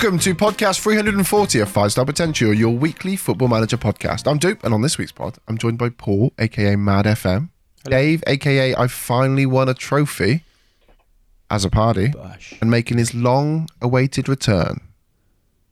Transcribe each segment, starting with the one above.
Welcome to podcast 340 of Five Star Potential, your weekly football manager podcast. I'm Doop, and on this week's pod, I'm joined by Paul, aka Madd FM, Dave, aka I finally won a trophy as a party, and making his long awaited return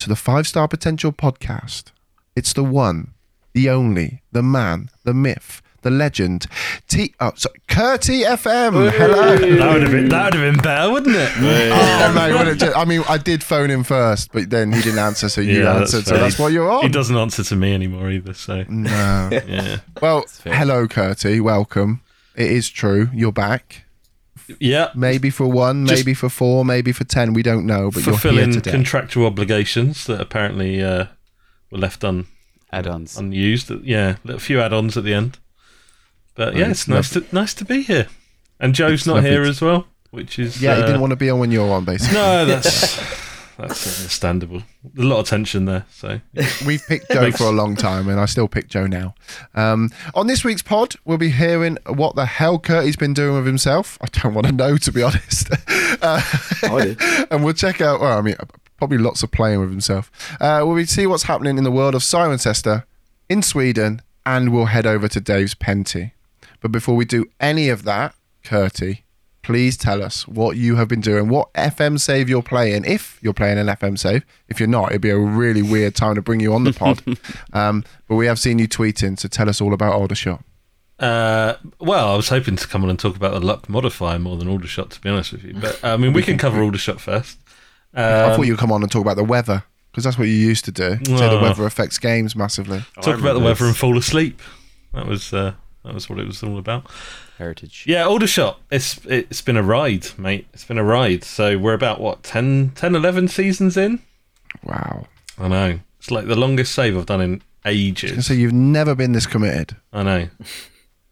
to the Five Star Potential podcast. It's the one, the only, the man, the myth, the legend, T. Oh, sorry, Curty FM. Hello. That would have been that would have been better, wouldn't it? Oh, mate, what a j- I mean, I did phone him first, but then he didn't answer, so you Yeah, that's answered. So fair. that's what you're on. He doesn't answer to me anymore either. So No. yeah, Well, hello, Curty. Welcome. It is true. You're back. yeah. Maybe for one, Just- maybe for four, maybe for ten. We don't know, but you're here Fulfilling today. contractual obligations that apparently uh, were left un, add-ons. unused. Yeah, a few add-ons at the end. But yeah, it's it's nice to nice to be here. And Joe's It's not lovely here to- as well, which is yeah, he uh, didn't want to be on when you're on, basically. No, that's that's understandable. There's a lot of tension there. So We've picked Joe for a long time, and I still pick Joe now. Um, on this week's pod, we'll be hearing what the hell Curty's been doing with himself. I don't want to know, to be honest. Uh, I did. and we'll check out. Well, I mean, probably lots of playing with himself. Uh, we'll see what's happening in the world of Cirencester in Sweden, and we'll head over to Dave's Penty. But before we do any of that, Curty, please tell us what you have been doing, what FM save you're playing, if you're playing an FM save. If you're not, it'd be a really weird time to bring you on the pod. um, but we have seen you tweeting, so tell us all about Aldershot. Uh, well, I was hoping to come on and talk about the luck modifier more than Aldershot, to be honest with you. But I mean, we can cover Aldershot first. I Um, thought you'd come on and talk about the weather. Because that's what you used to do. Say the Oh. weather affects games massively. talk about the weather and fall asleep. That was uh, that was what it was all about. Heritage. Yeah, Aldershot. It's it's been a ride, mate. It's been a ride. So we're about what 10, 10 11 seasons in. Wow. I know it's like the longest save I've done in ages. So you've never been this committed. I know,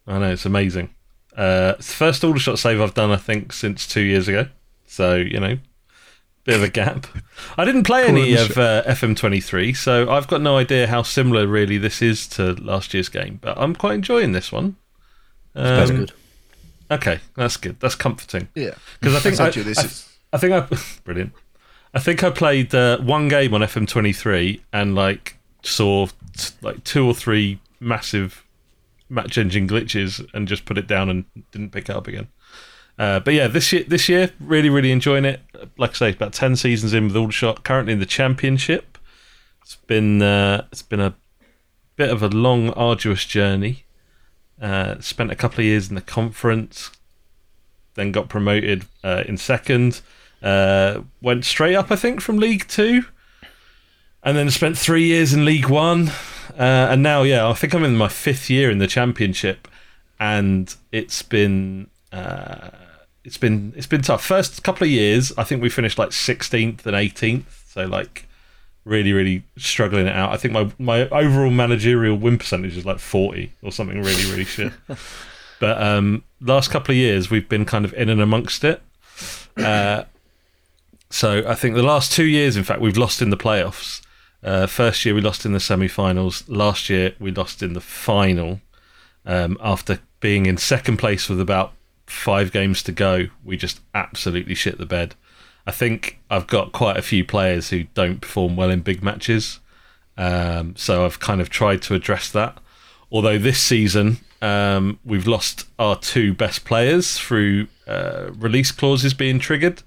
I know. It's amazing. Uh, it's the first Aldershot save I've done, I think, since two years ago. So you know, bit of a gap. I didn't play any of uh, FM23, so I've got no idea how similar really this is to last year's game. But I'm quite enjoying this one. That's Um, good. Okay, that's good. That's comforting. Yeah. Because I think I, this I- is- I think I brilliant. I think I played uh, one game on FM23 and like saw t- like two or three massive match engine glitches and just put it down and didn't pick it up again. Uh, but yeah, this year, this year, really, really enjoying it. Like I say, about ten seasons in with Aldershot. Currently in the championship. It's been uh, it's been a bit of a long, arduous journey. Uh, spent a couple of years in the conference, then got promoted uh, in second. Uh, went straight up, I think, from League Two, and then spent three years in League One, and now, yeah, I think I'm in my fifth year in the Championship, and it's been it's been it's been tough. First couple of years, I think we finished like 16th and 18th, so like really, really struggling it out. I think my my overall managerial win percentage is like 40 or something really, really shit. But um, last couple of years, we've been kind of in and amongst it. Uh, so I think the last two years, in fact, we've lost in the playoffs. Uh, first year we lost in the semi-finals. Last year we lost in the final. Um, after being in second place with about five games to go, we just absolutely shit the bed. I think I've got quite a few players who don't perform well in big matches. Um, so I've kind of tried to address that. Although this season um, we've lost our two best players through uh, release clauses being triggered,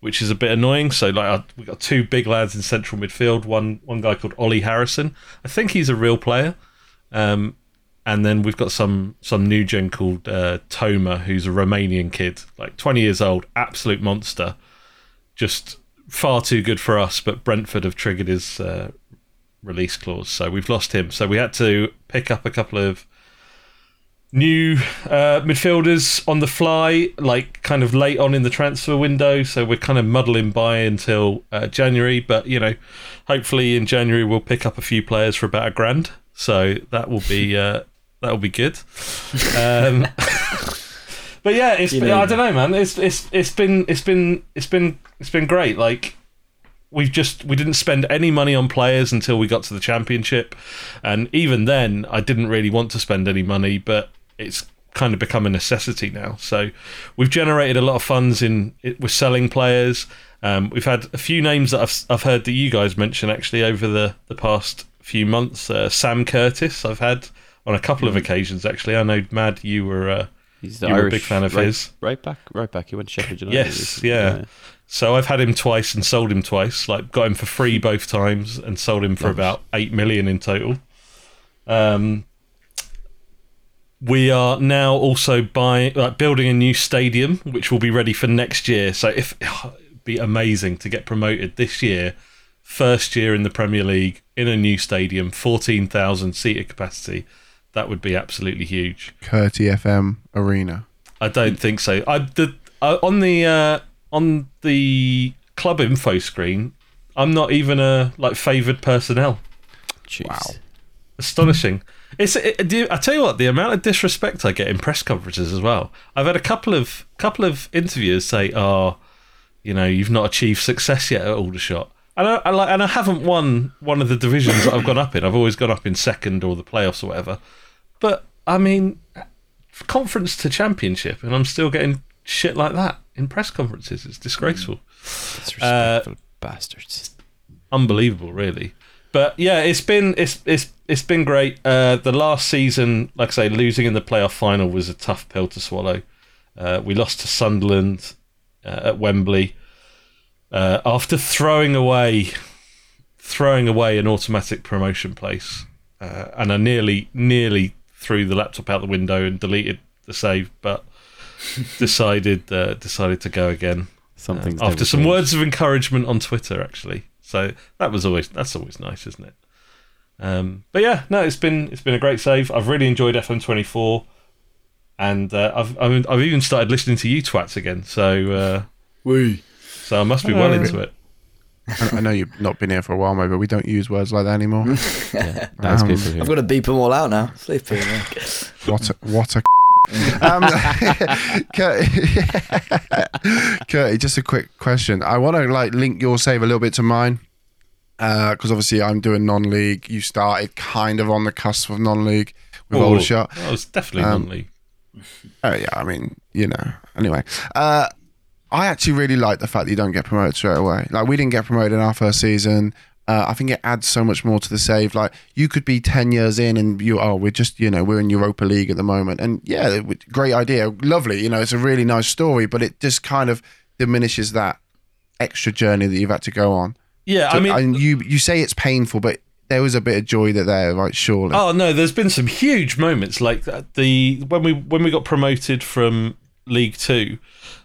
which is a bit annoying. So like uh, we've got two big lads in central midfield. One one guy called Ollie Harrison. I think he's a real player. Um, and then we've got some some new gen called uh, Toma, who's a Romanian kid, like 20 years old, absolute monster. Just far too good for us, but Brentford have triggered his uh, release clause, so we've lost him. So we had to pick up a couple of new uh, midfielders on the fly, like kind of late on in the transfer window. So we're kind of muddling by until uh, January, but you know, hopefully in January we'll pick up a few players for about a grand. So that will be uh, that will be good. Um, but yeah, it's been, I don't know, man. It's it's it's been it's been it's been it's been great. Like we've just we didn't spend any money on players until we got to the championship, and even then I didn't really want to spend any money, but it's kind of become a necessity now. So we've generated a lot of funds in it, we're selling players. Um, we've had a few names that I've I've heard that you guys mention actually over the the past few months. Uh, Sam Curtis, I've had on a couple of occasions actually. I know Madd, you were. Uh, He's the You were a big fan of right, his. Right back, right back. He went to Sheffield United. Yes, recently, yeah. So I've had him twice and sold him twice. Like got him for free both times and sold him for Nice. about eight million in total. Um, we are now also buying, like, building a new stadium, which will be ready for next year. So if it'd be amazing to get promoted this year, first year in the Premier League in a new stadium, fourteen thousand seater capacity. That would be absolutely huge. Curty FM Arena. I don't think so. I the uh, on the uh, on the club info screen. I'm not even a like favoured personnel. Jeez. Wow. Astonishing. It's it, do you, I tell you what, the amount of disrespect I get in press conferences as well. I've had a couple of couple of interviewers say, "Oh, you know, you've not achieved success yet at Aldershot." And I, I like, and I haven't won one of the divisions that I've gone up in. I've always gone up in second or the playoffs or whatever. But I mean, conference to championship, and I'm still getting shit like that in press conferences. It's disgraceful Disrespectful bastards. unbelievable, really. But yeah, it's been it's it's it's been great. Uh, the last season, like I say, losing in the playoff final was a tough pill to swallow. Uh, we lost to Sunderland uh, at Wembley uh, after throwing away throwing away an automatic promotion place, uh, and a nearly nearly threw the laptop out the window and deleted the save, but decided uh, decided to go again Something's uh, after some changed. words of encouragement on Twitter, actually. So that was always that's always nice, isn't it? Um, but yeah, no, it's been it's been a great save. I've really enjoyed FM24, and uh, I've I mean, I've even started listening to you twats again. So uh, We. so I must be well into it. I I know you've not been here for a while, maybe, but we don't use words like that anymore. Yeah, that's Um, good. I've got to beep them all out now. Sleeping. yeah. What a, what a um, Kurt, Curty, just a quick question. I want to like link your save a little bit to mine because obviously I'm doing non-league. You started kind of on the cusp of non-league with Oh, Aldershot. I was definitely Um, non-league. Oh yeah, I mean, you know. Anyway, uh, I actually really like the fact that you don't get promoted straight away. Like we didn't get promoted in our first season. Uh, I think it adds so much more to the save. Like you could be ten years in, and you oh we're just you know we're in Europa League at the moment, and yeah, great idea, lovely. You know, it's a really nice story, but it just kind of diminishes that extra journey that you've had to go on. Yeah, So, I mean, and you you say it's painful, but there was a bit of joy that there, right? Surely. Oh no, there's been some huge moments like. The when we when we got promoted from League Two,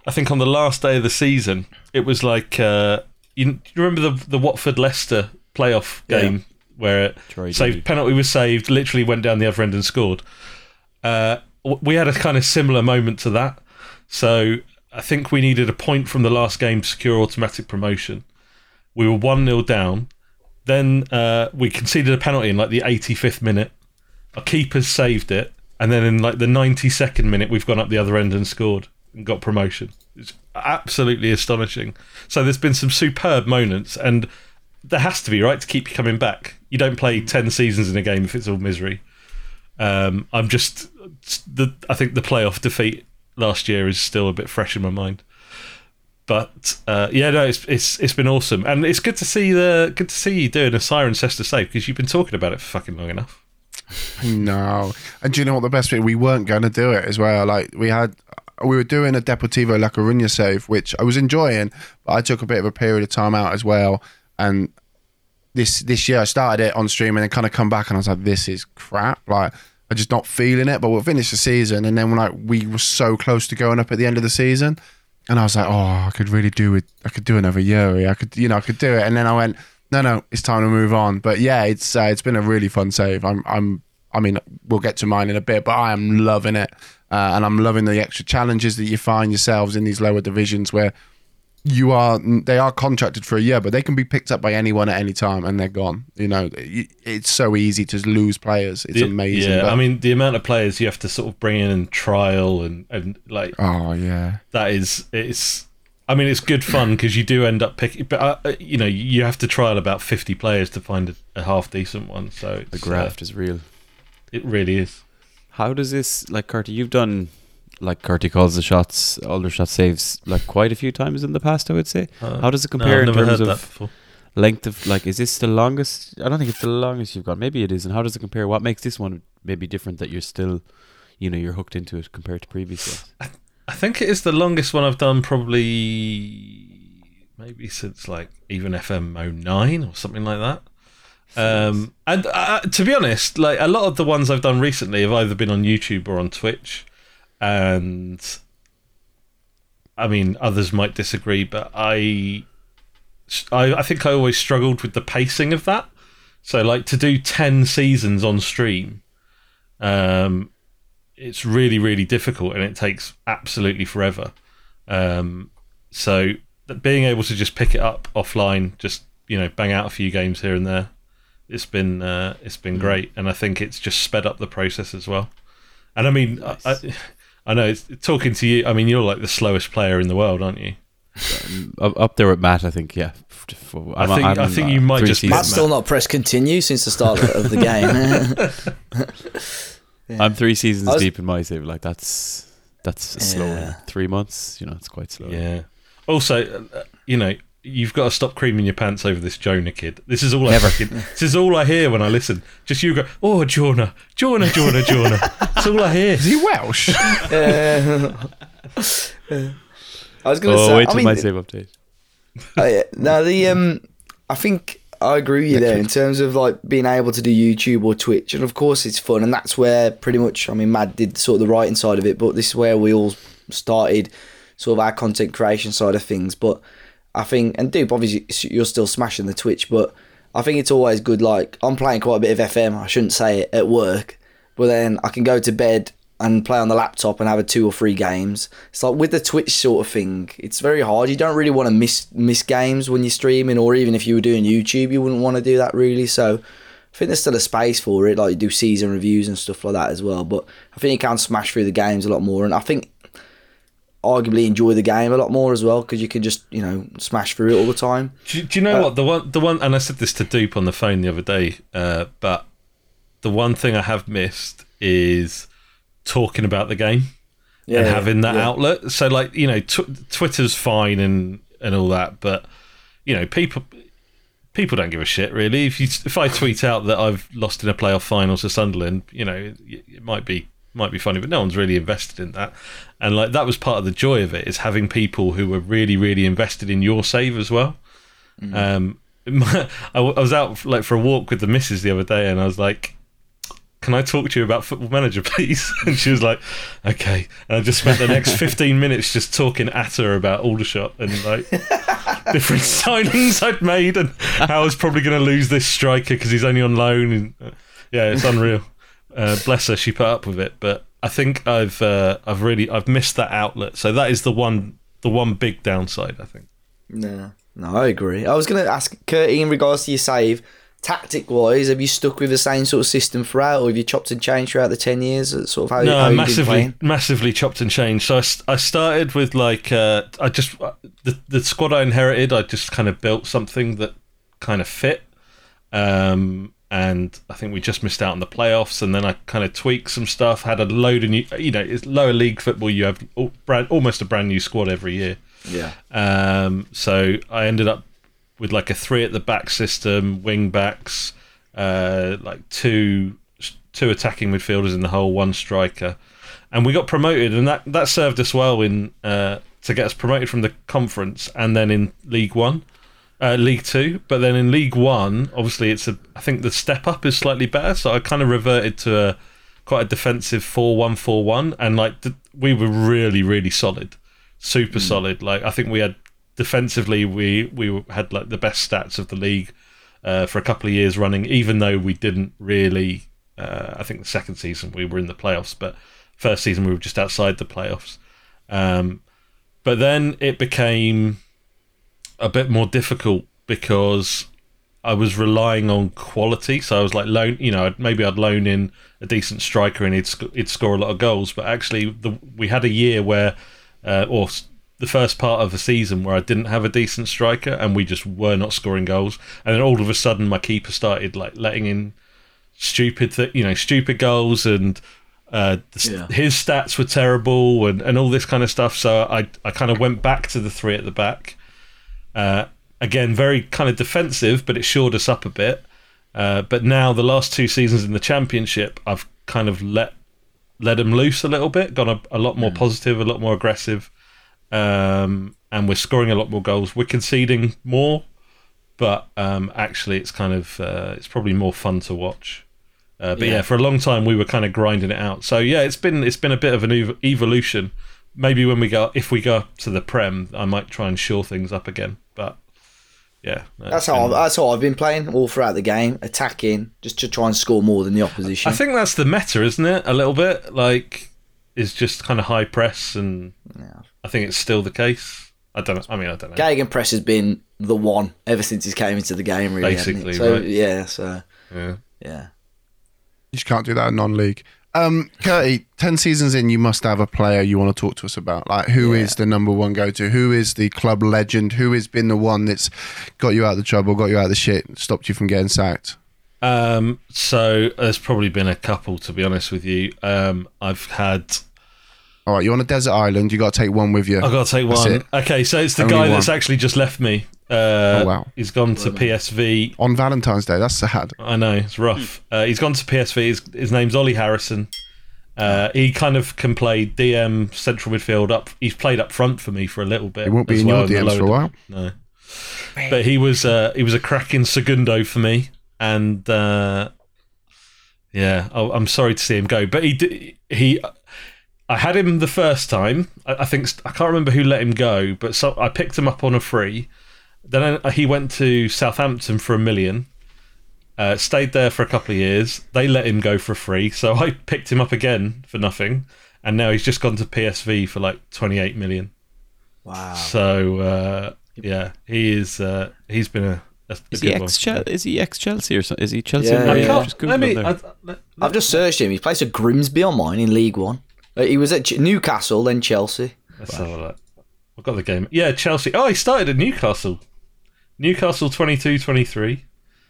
I think on the last day of the season, it was like uh, you, you remember the the Watford Leicester playoff Yeah. game where Troy saved penalty was saved, literally went down the other end and scored. Uh, we had a kind of similar moment to that. So I think we needed a point from the last game to secure automatic promotion. We were one 0 down. Then uh, we conceded a penalty in like the 85th minute. Our keepers saved it, and then in like the 92nd minute, we've gone up the other end and scored and got promotion. It's absolutely astonishing. So there's been some superb moments, and there has to be right to keep you coming back. You don't play 10 seasons in a game if it's all misery. Um, I'm just the I think the playoff defeat last year is still a bit fresh in my mind. But uh, yeah, no, it's it's it's been awesome, and it's good to see the good to see you doing a Cirencester save because you've been talking about it for fucking long enough. No. And do you know what the best bit? We weren't going to do it as well. Like we had, we were doing a Deportivo La Coruña save, which I was enjoying, but I took a bit of a period of time out as well. And this this year I started it on stream and then kind of come back and I was like, this is crap. Like I'm just not feeling it. But we'll finish the season and then like we were so close to going up at the end of the season. And I was like, oh, I could really do it. I could do another year. I could, you know, I could do it. And then I went, no, no, it's time to move on. But yeah, it's uh, it's been a really fun save. I'm, I'm, I mean, we'll get to mine in a bit, but I am loving it, uh, and I'm loving the extra challenges that you find yourselves in these lower divisions where you are they are contracted for a year, but they can be picked up by anyone at any time and they're gone. You know, it's so easy to lose players. It's The- amazing. Yeah, but- I mean the amount of players you have to sort of bring in and trial and and like oh yeah, that is it's. I mean, it's good fun because you do end up picking, but uh, uh, you know you have to trial about fifty players to find a, a half decent one. So The graft uh, is real. it really is. How does this like Curty? You've done like Curty calls the shots, Aldershot saves like quite a few times in the past. I would say. Uh, How does it no, compare I've in terms of length of like? Is this the longest? I don't think it's the longest you've got. Maybe it is. And how does it compare? What makes this one maybe different that you're still, you know, you're hooked into it compared to previous ones? I think it is the longest one I've done probably maybe since like even FM 09 or something like that. Um, and uh, to be honest, like a lot of the ones I've done recently have either been on YouTube or on Twitch, and I mean others might disagree, but I, I, I think I always struggled with the pacing of that. So like to do ten seasons on stream, um, it's really really difficult and it takes absolutely forever. Um, so that being able to just pick it up offline, just you know, bang out a few games here and there, it's been uh, it's been great, and I think it's just sped up the process as well. And I mean, I, I, I know it's, talking to you. I mean, you're like the slowest player in the world, aren't you? Um, up, up there with Matt, I think. Yeah. F- f- I I'm- think- I'm, I think uh, you might just be- seasons- Madd's still not pressed continue since the start of the game. Yeah. I'm three seasons was- deep in my save. Like that's that's slow. Yeah. Three months, you know, it's quite slow. Yeah. Also, uh, you know, you've got to stop creaming your pants over this Jonah kid. This is all I Never. fucking, This is all I hear when I listen. Just you go, oh Jonah, Jonah, Jonah, Jonah. That's all I hear. Is he Welsh? Uh, I was going to Oh, say. wait I till mean, my save update. Oh, yeah. No, the um, I think I agree with you there in terms of like being able to do YouTube or Twitch, and of course it's fun, and that's where pretty much I mean Madd did sort of the writing side of it, but this is where we all started sort of our content creation side of things. But I think, and Doop, obviously you're still smashing the Twitch, but I think it's always good. Like I'm playing quite a bit of FM. I shouldn't say it at work, but then I can go to bed and play on the laptop and have a two or three games. It's like with the Twitch sort of thing, it's very hard. You don't really want to miss miss games when you're streaming, or even if you were doing YouTube, you wouldn't want to do that really. So I think there's still a space for it. Like you do season reviews and stuff like that as well. But I think you can smash through the games a lot more, and I think arguably enjoy the game a lot more as well because you can just you know smash through it all the time. Do, do you know what the one the one and I said this to Doop on the phone the other day, uh, but the one thing I have missed is talking about the game Yeah, and having that yeah. outlet. So like you know, tw- Twitter's fine and and all that, but you know, people people don't give a shit really. If you if I tweet out that I've lost in a playoff final to Sunderland, you know, it, it might be might be funny, but no one's really invested in that. And like that was part of the joy of it is having people who were really really invested in your save as well. Um, I w- I was out like for a walk with the missus the other day, and I was like, "Can I talk to you about Football Manager, please?" And she was like, "Okay." And I just spent the next fifteen minutes just talking at her about Aldershot and like different signings I'd made and how I was probably going to lose this striker because he's only on loan. And uh, yeah, it's unreal. Uh, bless her, she put up with it, but I think I've uh, I've really I've missed that outlet. So that is the one the one big downside. I think. No, no, I agree. I was going to ask Curty in regards to your save, tactic wise, have you stuck with the same sort of system throughout, or have you chopped and changed throughout the ten years? Sort of how, no, how massively, massively chopped and changed. So I, I started with like uh, I just the the squad I inherited. I just kind of built something that kind of fit, um, and I think we just missed out on the playoffs. And then I kind of tweaked some stuff. Had a load of new, you know, it's lower league football. You have al- brand, almost a brand new squad every year. Yeah. Um, so I ended up with like a three at the back system, wing backs, uh, like two two attacking midfielders in the hole, one striker, and we got promoted, and that that served us well in uh, to get us promoted from the conference, and then in League One. Uh, League Two, but then in League One, obviously it's a. I think the step up is slightly better, so I kind of reverted to a quite a defensive four-one-four-one, and like we were really, really solid, super solid. Like I think we had defensively, we we had like the best stats of the league uh, for a couple of years running, even though we didn't really. Uh, I think the second season we were in the playoffs, but first season we were just outside the playoffs. Um, but then it became a bit more difficult because I was relying on quality. So I was like loan, you know, maybe I'd loan in a decent striker and he'd sc- he'd score a lot of goals. But actually, the, we had a year where, uh, or the first part of the season where I didn't have a decent striker and we just were not scoring goals. And then all of a sudden, my keeper started like letting in stupid, th- you know, stupid goals and. Uh, the, Yeah. His stats were terrible and, and all this kind of stuff. So I, I kind of went back to the three at the back. Uh, again, very kind of defensive, but it shored us up a bit. Uh, but now the last two seasons in the championship, I've kind of let let him loose a little bit, gone a, a lot more positive, a lot more aggressive, um, and we're scoring a lot more goals. We're conceding more, but um, actually, it's kind of uh, it's probably more fun to watch. Uh, but yeah. Yeah. for a long time we were kind of grinding it out. So yeah, it's been it's been a bit of an ev- evolution. Maybe when we go if we go to the prem, I might try and shore things up again. But yeah, no, That's how been- that's how I've been playing all throughout the game, attacking just to try and score more than the opposition. I think that's the meta, isn't it? A little bit like is just kind of high press, and Yeah. I think it's still the case. I don't know. I mean, I don't know. Gegenpress has been the one ever since he came into the game, really. Basically, so right. yeah, so Yeah. yeah. You just can't do that in non-league. Um, Curty, ten seasons in, you must have a player you want to talk to us about. Like, who is Yeah. the number one go-to? Who is the club legend? Who has been the one that's got you out of the trouble, got you out of the shit, stopped you from getting sacked? Um, so there's probably been a couple, to be honest with you. Um, I've had. All right, you're on a desert island. You got to take one with you. I've got to take That's one. it. Okay, so it's the Only guy that's actually just left me. Uh, Oh, wow. He's gone to PSV. On Valentine's Day, that's sad. I know it's rough. Uh, he's gone to PSV. His, his name's Ollie Harrison. Uh, he kind of can play DM central midfield up. He's played up front for me for a little bit. He won't be as in well your in the DMs for a lower while. No, but he was uh, he was a cracking segundo for me, and uh, yeah, oh, I'm sorry to see him go. But he did, he I had him the first time. I, I think I can't remember who let him go, but so I picked him up on a free. Then I, he went to Southampton for a million. Uh, stayed there for a couple of years. They let him go for free, so I picked him up again for nothing, and now he's just gone to PSV for like 28 million. Wow. So uh, yeah, he is. Uh, he's been a, a, a Is he ex one. Is he ex Chelsea or something? Is he Chelsea? Yeah, now? I yeah. can't. Just let Google me. him there. I, let, I've just searched him. He plays for Grimsby on mine in League One. Uh, he was at Ch- Newcastle, then Chelsea. let's have a look. I've got the game. Yeah, Chelsea. Oh, he started at Newcastle. Newcastle 22-23.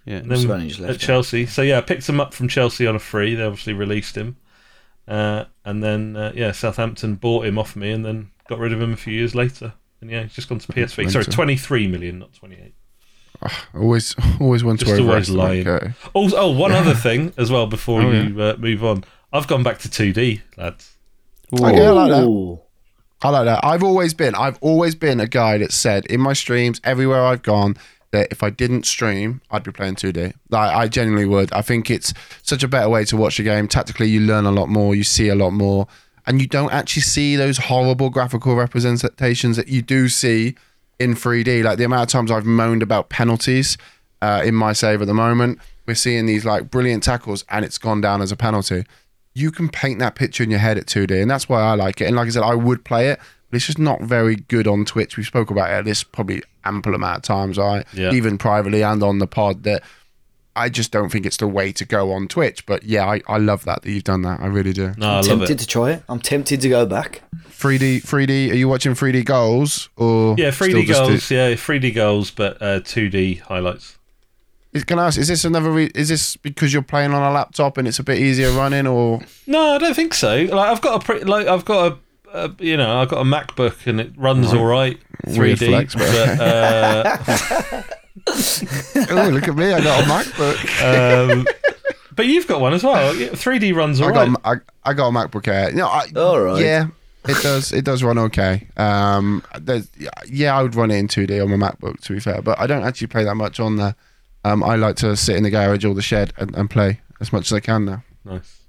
yeah. And then Spanish at left, yeah. Chelsea. So yeah, I picked him up from Chelsea on a free. They obviously released him, uh, and then uh, yeah, Southampton bought him off me, and then got rid of him a few years later. And yeah, he's just gone to PSV. Sorry, Mental. twenty three million, not twenty eight. Always, always one to Just overrate always them, lying. Curty. Oh, oh, one other thing as well before Oh, you uh, move on. I've gone back to two D, lads. Okay, I like that. I like that. I've always been, I've always been a guy that said in my streams, everywhere I've gone, that if I didn't stream, I'd be playing 2D. Like, I genuinely would. I think it's such a better way to watch a game. Tactically, you learn a lot more, you see a lot more, and you don't actually see those horrible graphical representations that you do see in 3D. Like the amount of times I've moaned about penalties uh, in my save at the moment, we're seeing these like brilliant tackles and it's gone down as a penalty. You can paint that picture in your head at 2D, and that's why I like it. And like I said, I would play it, but it's just not very good on Twitch. We spoke about it this probably ample amount of times, I Yeah. even privately and on the pod that I just don't think it's the way to go on Twitch. But yeah, I, I love that that you've done that. I really do. No, I love tempted it. to try it. I'm tempted to go back. 3D, 3D. Are you watching 3D goals or Yeah, 3D just goals. Yeah, 3D goals, but uh, 2D highlights. Is- Can I ask? Is this another? Re- is this because you're playing on a laptop and it's a bit easier running, or No, I don't think so. Like I've got a pretty, like I've got a, a you know I've got a MacBook and it runs all right, 3D. flex, but- but uh, oh, look at me! I got a MacBook. um, but you've got one as well. 3D runs all I got right. a, I, I got a MacBook Air. No, I, All right. Yeah, it does. It does run okay. Um, yeah, I would run it in 2D on my MacBook to be fair, but I don't actually play that much on there. Um, I like to sit in the garage or the shed and, and play as much as I can now. Nice.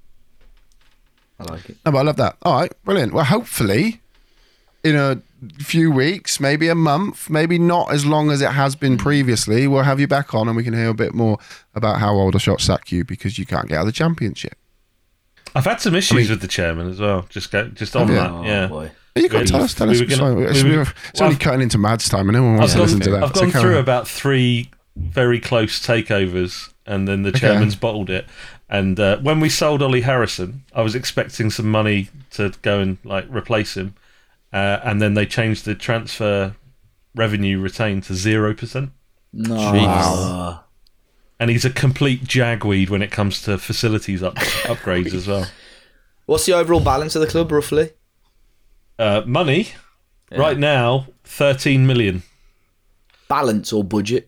I like it. No, but I love that. All right, brilliant. Well, hopefully, in a few weeks, maybe a month, maybe not as long as it has been previously, we'll have you back on and we can hear a bit more about how Aldershot sacked you because you can't get out of the championship. I've had some issues mean- with the chairman as well. Just go, just on you? that. Oh, yeah. boy. You got We- to tell us. Tell we us. were It's gonna- fine. It's, we were- it's only I've- cutting into Madd's time, and no one wants I've to gone, listen to that. I've So gone carry through on. about three very close takeovers, and then the chairman's bottled it. And uh, when we sold Ollie Harrison, I was expecting some money to go and like replace him, uh, and then they changed the transfer revenue retained to zero percent. No. Jeez. And he's a complete jagweed when it comes to facilities up, upgrades as well. What's the overall balance of the club roughly? Uh, money right now, thirteen million. Balance or budget?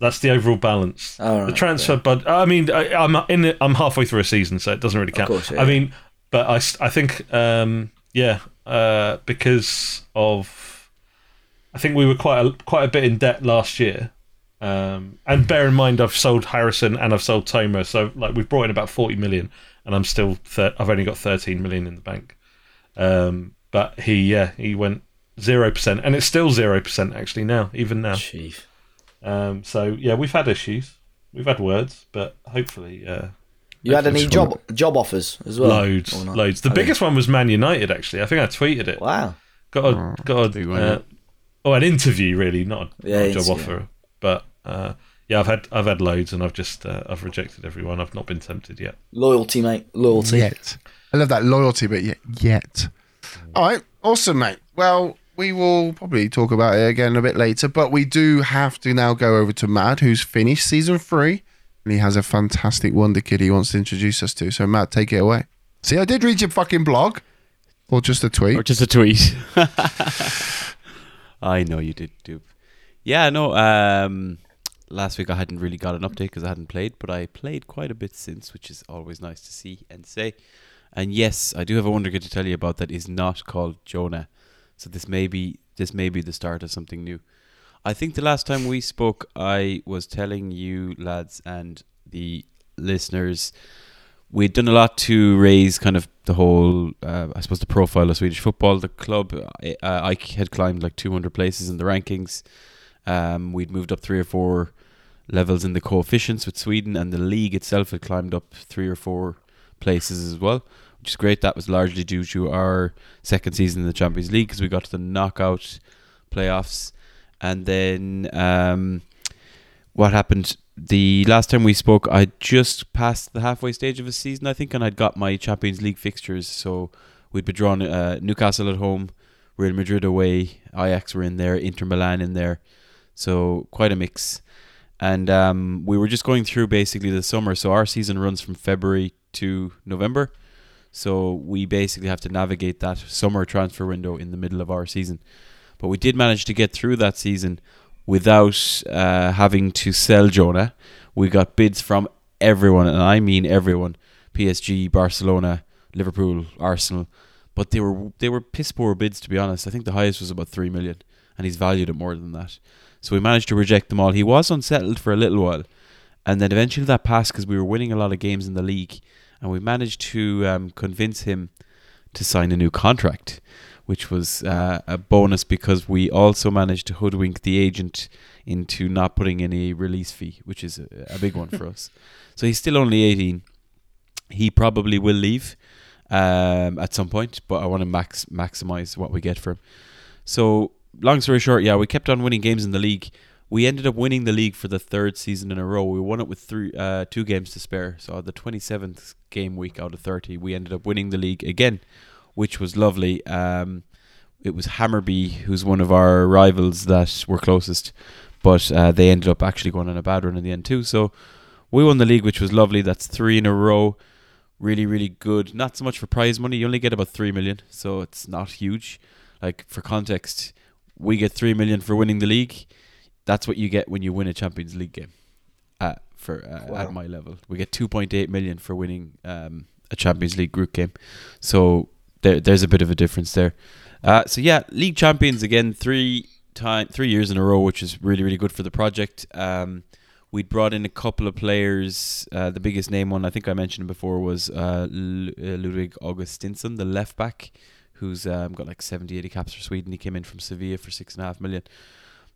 That's the overall balance. Oh, right, the transfer bud. I mean, I, I'm in. it- I'm halfway through a season, so it doesn't really count. course, yeah, I mean, but I, I think, um, yeah, uh, because of, I think we were quite a, quite a bit in debt last year. Um, and bear in mind, I've sold Harrison and I've sold Tomer, so like we've brought in about forty million, and I'm still. Thir- I've only got thirteen million in the bank. Um, but he, yeah, he went zero percent, and it's still zero percent actually now, even now. Chief. Um, so yeah, we've had issues, we've had words, but hopefully, uh, You had any Hopefully job job offers as well? loads, loads. The Oh, yeah. biggest one was Man United. Actually, I think I tweeted it. Wow. Got a got a uh, oh an interview really, not a, Yeah, not a job offer, but uh, yeah, I've had I've had loads, and I've just uh, I've rejected everyone. I've not been tempted yet. Loyalty, mate. Loyalty. Yet. I love that loyalty, but yet. yet. All right. Awesome, mate. Well, we will probably talk about it again a bit later, but we do have to now go over to Madd, who's finished season three, and he has a fantastic Wonder Kid he wants to introduce us to. So, Madd, take it away. See, I did read your fucking blog, or just a tweet. Or just a tweet. I know you did, doop. Yeah, no. Um, last week I hadn't really got an update because I hadn't played, but I played quite a bit since, which is always nice to see and say. And yes, I do have a wonder kid to tell you about that is not called Jonah. So this may be this may be the start of something new. I think the last time we spoke, I was telling you lads and the listeners we'd done a lot to raise kind of the whole, uh, I suppose, the profile of Swedish football. The club, uh, I had climbed like 200 places in the rankings. Um, we'd moved up three or four levels in the coefficients with Sweden, and the league itself had climbed up three or four places as well, which is great. That was largely due to our second season in the Champions League because we got to the knockout playoffs, and then um, what happened the last time we spoke, I just passed the halfway stage of a season, I think, and I'd got my Champions League fixtures. So we'd be drawn uh, Newcastle at home, Real Madrid away, Ajax were in there, Inter Milan in there. So quite a mix. And um, we were just going through basically the summer. So our season runs from February to November. So we basically have to navigate that summer transfer window in the middle of our season. But we did manage to get through that season without uh, having to sell Jonah. We got bids from everyone, and I mean everyone: PSG, Barcelona, Liverpool, Arsenal. But they were they were piss poor bids to be honest. I think the highest was about three million, and he's valued at more than that. So we managed to reject them all. He was unsettled for a little while, and then eventually that passed because we were winning a lot of games in the league, and we managed to um, convince him to sign a new contract which was uh, a bonus because we also managed to hoodwink the agent into not putting any release fee, which is a, a big one for us. So he's still only 18. He probably will leave um, at some point, but I want to max maximize what we get for him. So, long story short, yeah, we kept on winning games in the league. We ended up winning the league for the third season in a row. We won it with three, uh, two games to spare. So, the 27th game week out of 30, we ended up winning the league again which was lovely. Um, it was Hammarby, who's one of our rivals that were closest, but uh, they ended up actually going on a bad run in the end too. So we won the league, which was lovely. That's three in a row. Really, really good. Not so much for prize money. You only get about three million, so it's not huge. Like for context, we get three million for winning the league. That's what you get when you win a Champions League game. Uh, for uh, Wow. at my level, we get two point eight million for winning um, a Champions League group game. So there, there's a bit of a difference there. Uh, so yeah, league champions again, three time, three years in a row, which is really really good for the project. Um, we'd brought in a couple of players. Uh, the biggest name one I think I mentioned before was uh, uh, Ludwig Augustinsson, the left back, who's um, got like 70, 80 caps for Sweden. He came in from Sevilla for six and a half million.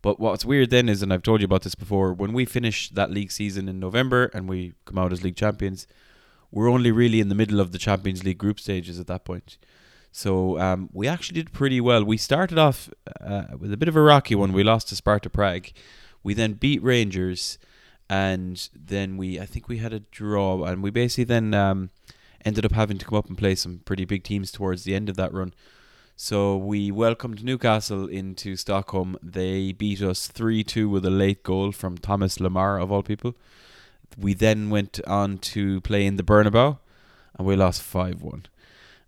But what's weird then is, and I've told you about this before, when we finish that league season in November and we come out as league champions, we're only really in the middle of the Champions League group stages at that point. So um, we actually did pretty well. We started off uh, with a bit of a rocky one. We lost to Sparta Prague. We then beat Rangers, and then we I think we had a draw, and we basically then um, ended up having to come up and play some pretty big teams towards the end of that run. So we welcomed Newcastle into Stockholm. They beat us 3 2 with a late goal from Thomas Lemar, of all people. We then went on to play in the Bernabeu. and we lost five one.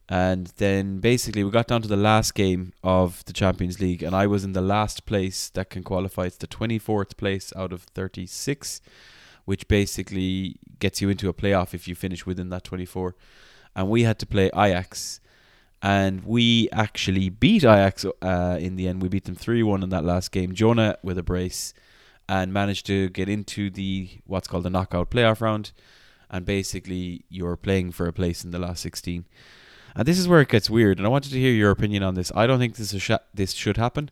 And then basically we got down to the last game of the Champions League, and I was in the last place that can qualify. It's the twenty fourth place out of thirty six, which basically gets you into a playoff if you finish within that twenty four. And we had to play Ajax, and we actually beat Ajax uh, in the end. We beat them three one in that last game. Jonah with a brace, and managed to get into the what's called the knockout playoff round. And basically, you're playing for a place in the last sixteen. And this is where it gets weird. And I wanted to hear your opinion on this. I don't think this is sh- this should happen.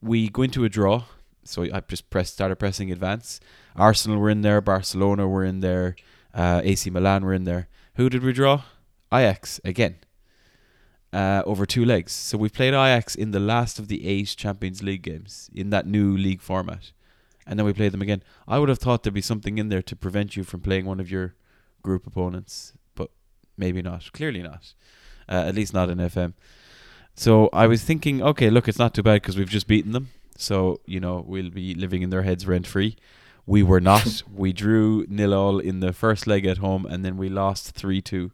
We go into a draw, so I just pressed started pressing advance. Arsenal were in there, Barcelona were in there, uh, AC Milan were in there. Who did we draw? Ajax again. Uh, over two legs. So we played Ajax in the last of the eight Champions League games in that new league format, and then we played them again. I would have thought there'd be something in there to prevent you from playing one of your group opponents, but maybe not. Clearly not. Uh, at least not in FM. So I was thinking, okay, look, it's not too bad because we've just beaten them. So you know we'll be living in their heads rent free. We were not. we drew nil all in the first leg at home, and then we lost three two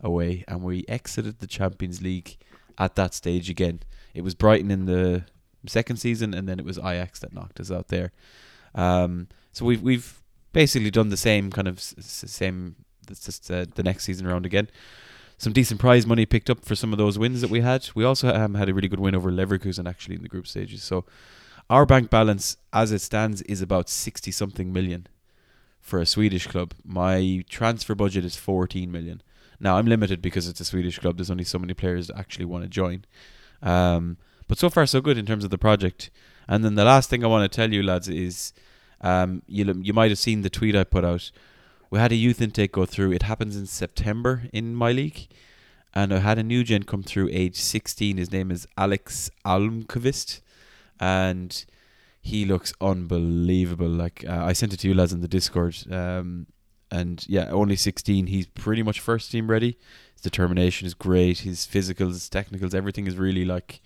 away, and we exited the Champions League at that stage again. It was Brighton in the second season, and then it was Ajax that knocked us out there. Um, so we've we've basically done the same kind of s- same. It's just uh, the next season around again. Some decent prize money picked up for some of those wins that we had. We also um, had a really good win over Leverkusen actually in the group stages. So our bank balance, as it stands, is about sixty something million for a Swedish club. My transfer budget is fourteen million. Now I'm limited because it's a Swedish club. There's only so many players that actually want to join. Um, but so far so good in terms of the project. And then the last thing I want to tell you, lads, is um, you you might have seen the tweet I put out. We had a youth intake go through. It happens in September in my league, and I had a new gen come through, age 16. His name is Alex Almqvist, and he looks unbelievable. Like uh, I sent it to you lads in the Discord. Um, and yeah, only 16. He's pretty much first team ready. His determination is great. His physicals, technicals, everything is really like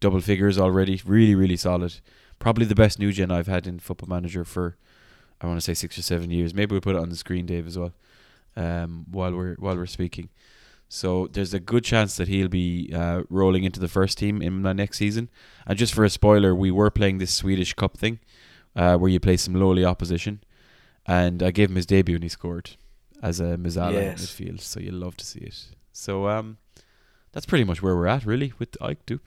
double figures already. Really, really solid. Probably the best new gen I've had in Football Manager for I want to say six or seven years. Maybe we'll put it on the screen, Dave, as well. Um, while we're while we're speaking. So there's a good chance that he'll be uh, rolling into the first team in the next season. And just for a spoiler, we were playing this Swedish Cup thing, uh, where you play some lowly opposition, and I gave him his debut and he scored as a mezzala Yes. in midfield. So you'll love to see it. So um, that's pretty much where we're at, really, with Ike Doop.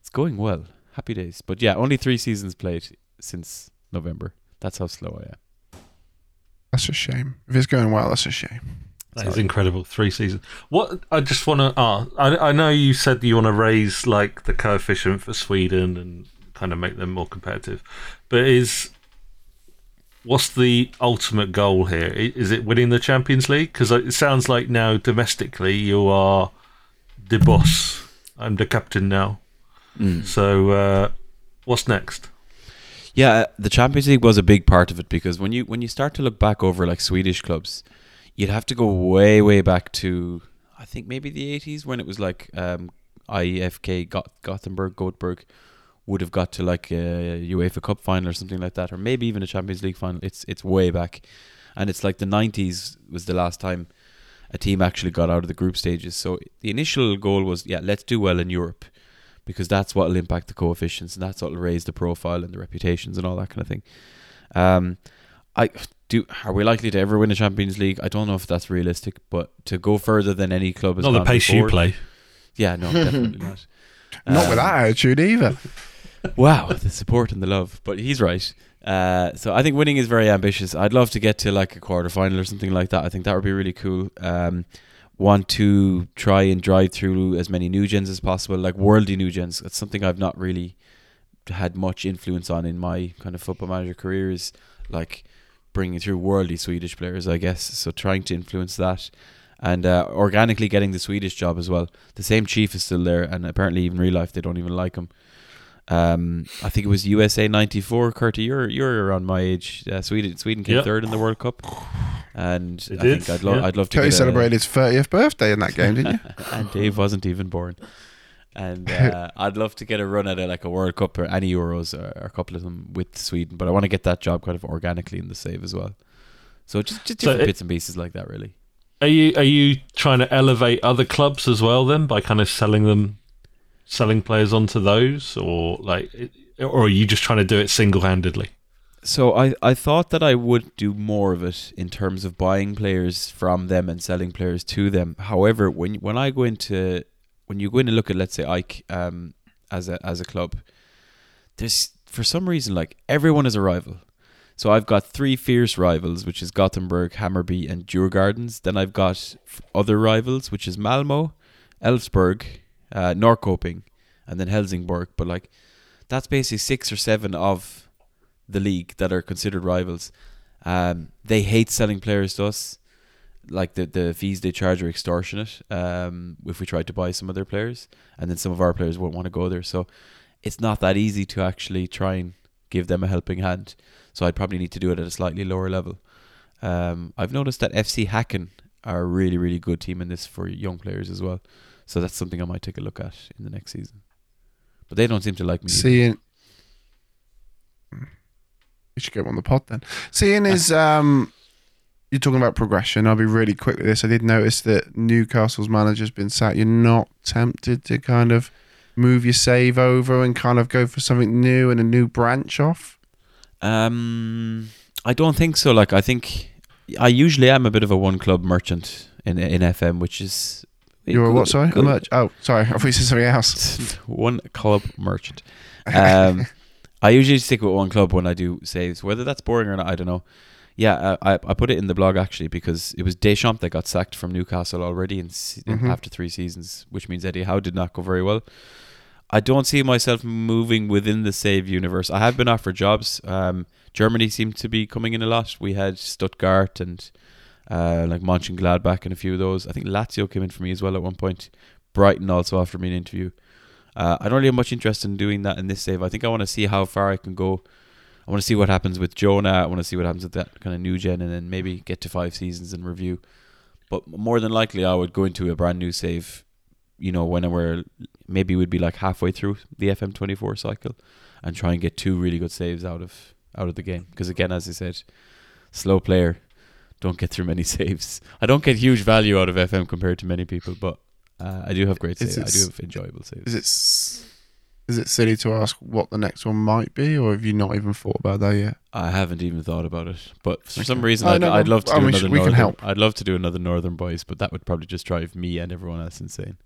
It's going well. Happy days. But yeah, only three seasons played since November. That's how slow I am. That's a shame. If it's going well, that's a shame. That is Sorry. incredible. Three seasons. What I just want to ask. I, I know you said you want to raise like the coefficient for Sweden and kind of make them more competitive, but is what's the ultimate goal here? Is it winning the Champions League? Because it sounds like now domestically you are the boss. I'm the captain now. So uh, what's next? Yeah, uh, the Champions League was a big part of it because when you when you start to look back over like Swedish clubs, you'd have to go way way back to I think maybe the 80s when it was like um, IFK Goth- Gothenburg Göteborg would have got to like a UEFA Cup final or something like that or maybe even a Champions League final. It's it's way back. And it's like the 90s was the last time a team actually got out of the group stages. So the initial goal was yeah, let's do well in Europe because that's what will impact the coefficients and that's what will raise the profile and the reputations and all that kind of thing. Um, I do. Are we likely to ever win a Champions League? I don't know if that's realistic, but to go further than any club has Not the pace before, you play. Yeah, no, definitely not. Not with Um, that attitude either. Wow, the support and the love. But he's right. Uh, so I think winning is very ambitious. I'd love to get to like a quarter final or something like that. I think that would be really cool. Um, want to try and drive through as many new gens as possible, like worldy new gens. That's something I've not really had much influence on in my kind of football manager career. Is like bringing through worldly Swedish players, I guess. So trying to influence that. And uh, organically getting the Swedish job as well. The same chief is still there, and apparently even real life they don't even like him. Um, I think it was USA '94. Curty, you're you're around my age. Uh, Sweden Sweden came Yep. third in the World Cup, and It I did, think I'd love yeah. I'd love to Cody get a- celebrated his 30th birthday in that game, didn't you? and Dave wasn't even born. And uh, I'd love to get a run at it, like a World Cup or any Euros or, or a couple of them with Sweden. But I want to get that job kind of organically in the save as well. So just just So it- bits and pieces like that, really. Are you are you trying to elevate other clubs as well then by kind of selling them, selling players onto those, or like, or are you just trying to do it single handedly? So I, I thought that I would do more of it in terms of buying players from them and selling players to them. However, when when I go into when you go in and look at let's say Ike um, as a as a club, there's for some reason like everyone is a rival. So I've got three fierce rivals, which is Gothenburg, Hammarby, and Djurgårdens. Then I've got other rivals, which is Malmo, Elfsborg, uh, Norrköping, and then Helsingborg. But like that's basically six or seven of the league that are considered rivals. Um, they hate selling players to us. Like the the fees they charge are extortionate. Um, if we tried to buy some of their players, and then some of our players won't want to go there, so it's not that easy to actually try and give them a helping hand. So I'd probably need to do it at a slightly lower level. Um, I've noticed that FC Häcken are a really really good team in this for young players as well. So that's something I might take a look at in the next season. But they don't seem to like me. Seeing you should get on the pod then. Seeing is um, you're talking about progression. I'll be really quick with this. I did notice that Newcastle's manager's been sat. You're not tempted to kind of move your save over and kind of go for something new and a new branch off. Um, I don't think so. Like I think I usually am a bit of a one club merchant in in FM, which is you're a what? Sorry, a merch. Oh, sorry. I thought you said something else. one club merchant. Um, I usually stick with one club when I do saves. Whether that's boring or not, I don't know. Yeah, uh, I I put it in the blog actually because it was Deschamps that got sacked from Newcastle already in, mm-hmm. after three seasons, which means Eddie Howe did not go very well. I don't see myself moving within the save universe. I have been offered jobs. Um, Germany seemed to be coming in a lot. We had Stuttgart and uh, like Mönchengladbach and a few of those. I think Lazio came in for me as well at one point. Brighton also offered me an interview. Uh, I don't really have much interest in doing that in this save. I think I want to see how far I can go. I want to see what happens with Jonah. I want to see what happens with that kind of new gen, and then maybe get to five seasons and review. But more than likely, I would go into a brand new save. You know, when we're maybe we'd be like halfway through the FM24 cycle, and try and get two really good saves out of out of the game. Because again, as I said, slow player, don't get through many saves. I don't get huge value out of FM compared to many people, but uh, I do have great saves. I do have enjoyable saves. Is it is it silly to ask what the next one might be, or have you not even thought about that yet? I haven't even thought about it, but for okay. some reason, I'd, I'd, love to do I mean, another. We Northern, can help. I'd love to do another Northern Boys, but that would probably just drive me and everyone else insane.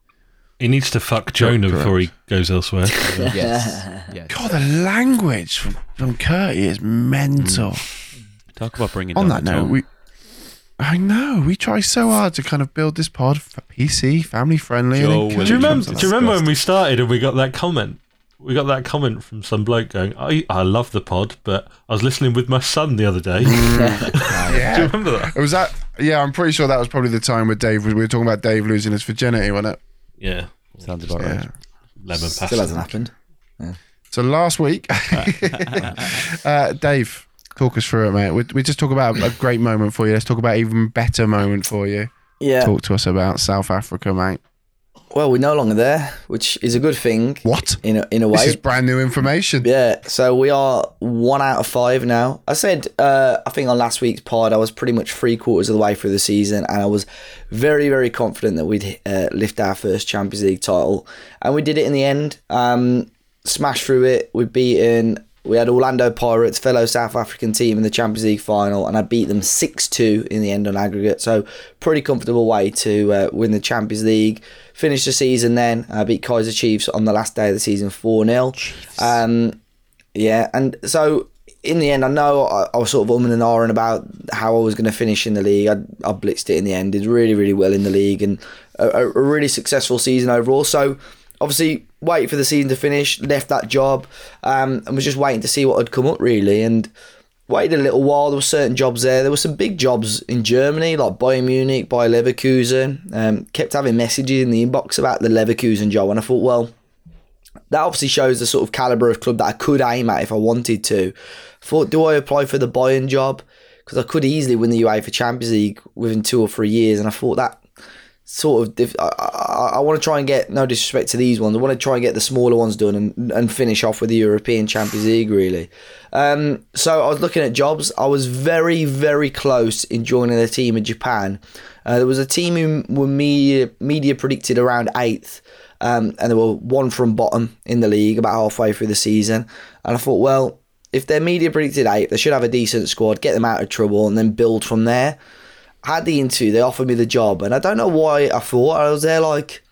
He needs to fuck Jonah Correct. before he goes elsewhere. yes. yes. God, the language from, from Curty is mental. Mm. Talk about bringing on that note. We I know. We try so hard to kind of build this pod for PC, family friendly. do you remember? Do you remember when we started and we got that comment? We got that comment from some bloke going, "I I love the pod, but I was listening with my son the other day." yeah. do you remember that? It was that. Yeah, I'm pretty sure that was probably the time where Dave. We were talking about Dave losing his virginity, wasn't it? Yeah, sounds about yeah. right. Lemon Still hasn't happened. Yeah. So last week, uh, Dave, Talk us through it, mate. We, we just talk about a great moment for you. Let's talk about even better moment for you. Yeah. Talk to us about South Africa, mate. Well, we're no longer there, which is a good thing. What? In a, in a way. This is brand new information. Yeah. So we are one out of five now. I said, uh, I think on last week's pod, I was pretty much three quarters of the way through the season, and I was very, very confident that we'd uh, lift our first Champions League title. And we did it in the end. Um, smashed through it. We've beaten we had Orlando Pirates, fellow South African team in the Champions League final, and I beat them 6 2 in the end on aggregate. So, pretty comfortable way to uh, win the Champions League. Finish the season then. I beat Kaiser Chiefs on the last day of the season 4 0. Um, yeah, and so in the end, I know I, I, was sort of umming and ahhing about how I was going to finish in the league. I, I blitzed it in the end, did really, really well in the league, and a, a really successful season overall. So, obviously wait for the season to finish, left that job, um, and was just waiting to see what had come up really. And waited a little while. There were certain jobs there. There were some big jobs in Germany, like Bayern Munich, Bayer Leverkusen. Um, kept having messages in the inbox about the Leverkusen job, and I thought, well, that obviously shows the sort of caliber of club that I could aim at if I wanted to. Thought, do I apply for the Bayern job? Because I could easily win the UEFA Champions League within two or three years, and I thought that sort of. Diff- I, I, I want to try and get no disrespect to these ones. I want to try and get the smaller ones done and and finish off with the European Champions League. Really. Um, so I was looking at jobs. I was very very close in joining a team in Japan. Uh, there was a team who were media media predicted around eighth. Um, and they were one from bottom in the league about halfway through the season. And I thought, well, if their media predicted eight, they should have a decent squad, get them out of trouble, and then build from there. Had the interview, they offered me the job, and I don't know why I thought I was there like,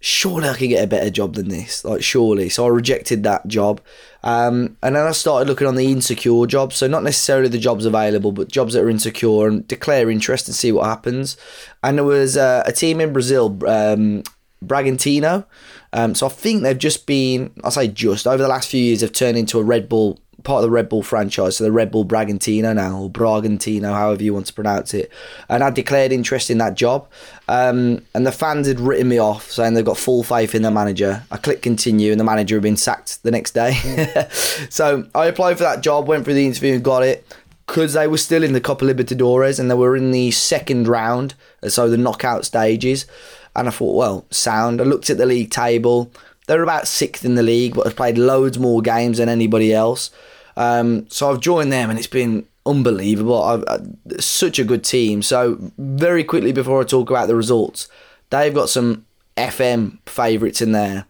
surely I could get a better job than this, like surely. So I rejected that job, um, and then I started looking on the insecure jobs. So not necessarily the jobs available, but jobs that are insecure, and declare interest and see what happens. And there was uh, a team in Brazil, um, Bragantino. Um, so I think they've just been, I say just over the last few years, have turned into a Red Bull part of the Red Bull franchise, so the Red Bull Bragantino now, or Bragantino, however you want to pronounce it. And I declared interest in that job. Um, and the fans had written me off, saying they've got full faith in the manager. I clicked continue, and the manager had been sacked the next day. so I applied for that job, went through the interview, and got it. Because they were still in the Copa Libertadores and they were in the second round, so the knockout stages. And I thought, well, sound. I looked at the league table. They're about sixth in the league, but have played loads more games than anybody else. Um, so I've joined them, and it's been unbelievable. I've, I, such a good team. So very quickly before I talk about the results, they've got some FM favourites in there.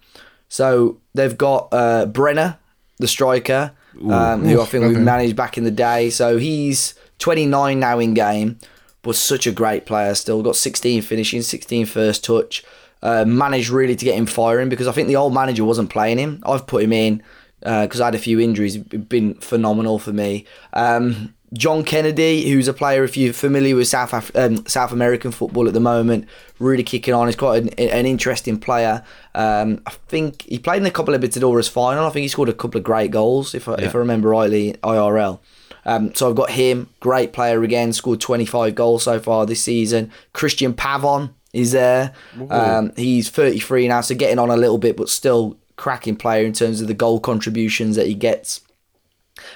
So they've got uh, Brenner, the striker, um, who I think we managed back in the day. So he's 29 now in game, but such a great player still. Got 16 finishing, 16 first touch. Uh, managed really to get him firing because I think the old manager wasn't playing him. I've put him in because I had a few injuries. It's been phenomenal for me. Um, John Kennedy, who's a player, if you're familiar with South Af- um, South American football at the moment, really kicking on. He's quite an, an interesting player. Um, I think he played in a couple of Libertadores final. I think he scored a couple of great goals, if I, if I remember rightly, IRL. Um, so I've got him, great player again, scored 25 goals so far this season. Cristian Pavon is there. Um, he's 33 now, so getting on a little bit, but still cracking player in terms of the goal contributions that he gets.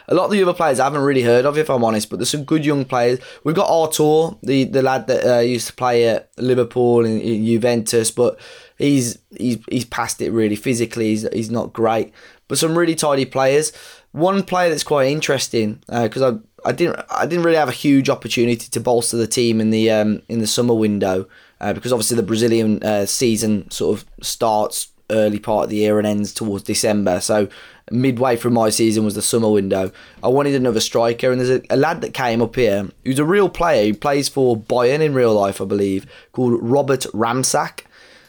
A lot of the other players I haven't really heard of, if I'm honest, but there's some good young players. We've got Artur, the, the lad that uh, used to play at Liverpool and Juventus, but he's he's he's past it really. Physically, he's, he's not great. But some really tidy players. One player that's quite interesting because I I didn't I didn't really have a huge opportunity to bolster the team in the um, in the summer window uh, because obviously the Brazilian uh, season sort of starts early part of the year and ends towards December. So midway through my season was the summer window. I wanted another striker, and there's a, a lad that came up here who's a real player. He plays for Bayern in real life, I believe, called Robert Ramsack.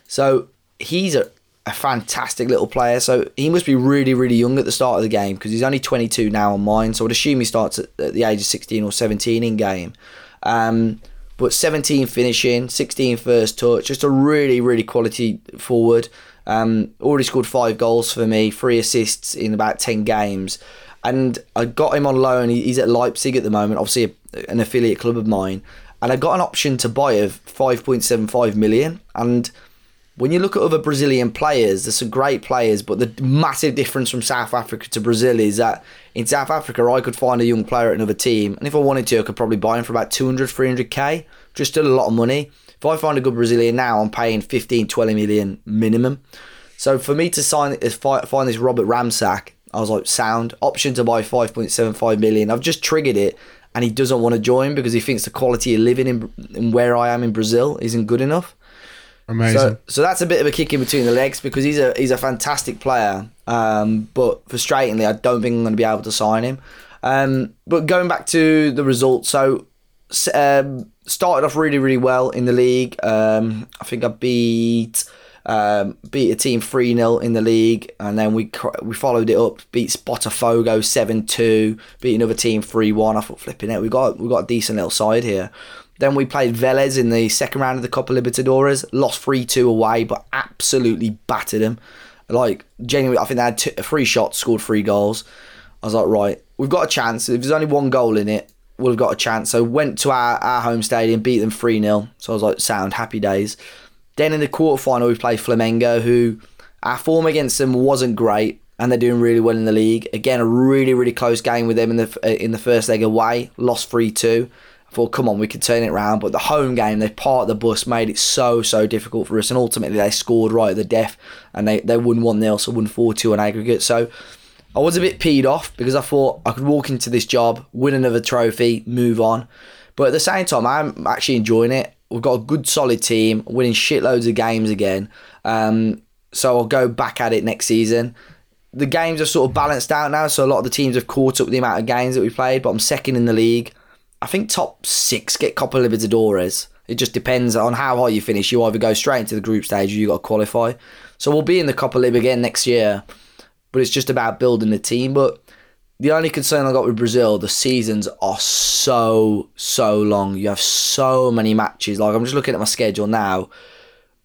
So he's a, a fantastic little player. So he must be really, really young at the start of the game because he's only 22 now on mine. So I'd assume he starts at, at the age of 16 or 17 in game. Um, but 17 finishing, 16 first touch, just a really, really quality forward. Um, already scored five goals for me, three assists in about 10 games. And I got him on loan. He's at Leipzig at the moment, obviously an affiliate club of mine. And I got an option to buy of 5.75 million. And when you look at other Brazilian players, there's some great players, but the massive difference from South Africa to Brazil is that in South Africa, I could find a young player at another team, and if I wanted to, I could probably buy him for about 200, 300k, just a lot of money. If I find a good Brazilian now, I'm paying 15, 20 million minimum. So for me to sign is find this Robert Ramsack, I was like, sound option to buy 5.75 million. I've just triggered it, and he doesn't want to join because he thinks the quality of living in, in where I am in Brazil isn't good enough. Amazing. So, so that's a bit of a kick in between the legs because he's a he's a fantastic player. Um, but frustratingly, I don't think I'm going to be able to sign him. Um, but going back to the results, so um, started off really really well in the league. Um, I think I beat um, beat a team three 0 in the league, and then we we followed it up, beat Botafogo seven two, beat another team three one. I thought flipping it, we got we got a decent little side here. Then we played Velez in the second round of the Copa Libertadores, lost 3 2 away, but absolutely battered them. Like, genuinely, I think they had two, three shots, scored three goals. I was like, right, we've got a chance. If there's only one goal in it, we've got a chance. So went to our, our home stadium, beat them 3 0. So I was like, sound, happy days. Then in the quarterfinal, we played Flamengo, who our form against them wasn't great, and they're doing really well in the league. Again, a really, really close game with them in the uh, in the first leg away, lost 3 2. I thought, come on, we could turn it around. But the home game, they parked the bus, made it so, so difficult for us. And ultimately, they scored right at the death and they, they won 1 0, so won 4 2 on aggregate. So I was a bit peed off because I thought I could walk into this job, win another trophy, move on. But at the same time, I'm actually enjoying it. We've got a good, solid team, winning shitloads of games again. Um, so I'll go back at it next season. The games are sort of balanced out now, so a lot of the teams have caught up with the amount of games that we played. But I'm second in the league. I think top six get Copa Libertadores. It just depends on how high you finish. You either go straight into the group stage or you got to qualify. So we'll be in the Copa Lib again next year. But it's just about building the team. But the only concern I got with Brazil, the seasons are so, so long. You have so many matches. Like, I'm just looking at my schedule now.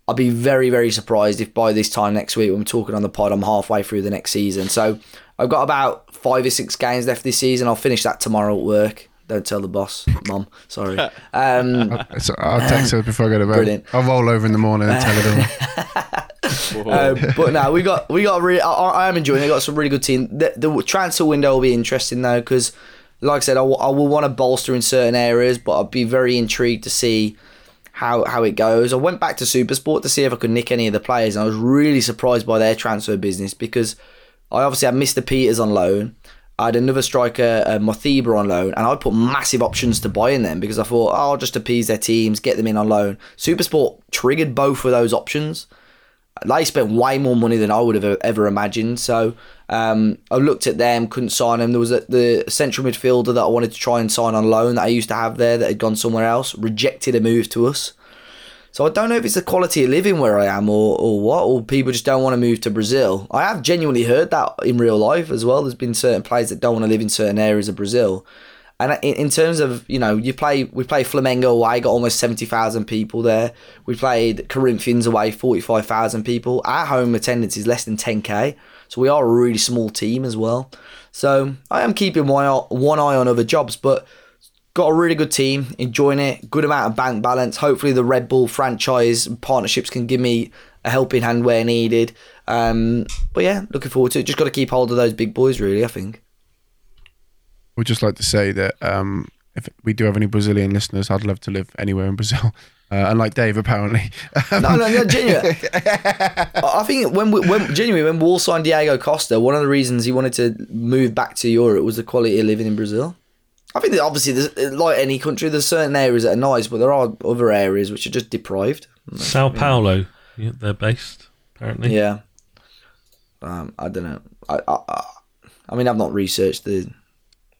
I'd be very, very surprised if by this time next week, when we're talking on the pod, I'm halfway through the next season. So I've got about five or six games left this season. I'll finish that tomorrow at work. Don't tell the boss, mom. Sorry. Um, So I'll text her before I go to bed. Brilliant. I'll roll over in the morning and tell her all. um, but now we got we got really. I, I am enjoying. it. got some really good team. The, the transfer window will be interesting though, because like I said, I will, will want to bolster in certain areas, but I'd be very intrigued to see how how it goes. I went back to Supersport to see if I could nick any of the players, and I was really surprised by their transfer business because I obviously had Mr. Peters on loan. I had another striker, uh, Mothiba, on loan, and I put massive options to buy in them because I thought, oh, I'll just appease their teams, get them in on loan. Supersport triggered both of those options. They spent way more money than I would have ever imagined. So um, I looked at them, couldn't sign them. There was a, the central midfielder that I wanted to try and sign on loan that I used to have there that had gone somewhere else, rejected a move to us. So I don't know if it's the quality of living where I am or, or what, or people just don't want to move to Brazil. I have genuinely heard that in real life as well. There's been certain players that don't want to live in certain areas of Brazil. And in, in terms of, you know, you play, we play Flamengo away, got almost 70,000 people there. We played Corinthians away, 45,000 people. Our home attendance is less than 10k. So we are a really small team as well. So I am keeping eye, one eye on other jobs, but got a really good team, enjoying it, good amount of bank balance. Hopefully, the Red Bull franchise partnerships can give me a helping hand where needed. Um, but yeah, looking forward to it. Just got to keep hold of those big boys, really. I think. We'd just like to say that um, if we do have any Brazilian listeners, I'd love to live anywhere in Brazil. Uh, unlike Dave, apparently. No, no, no, genuinely. I think when we, when genuinely when Wall signed Diego Costa, one of the reasons he wanted to move back to Europe was the quality of living in Brazil. I think that obviously, there's, like any country, there's certain areas that are nice, but there are other areas which are just deprived. Sao Paulo, yeah, they're based apparently. Yeah. Um, I don't know. I, I, I, I mean, I've not researched the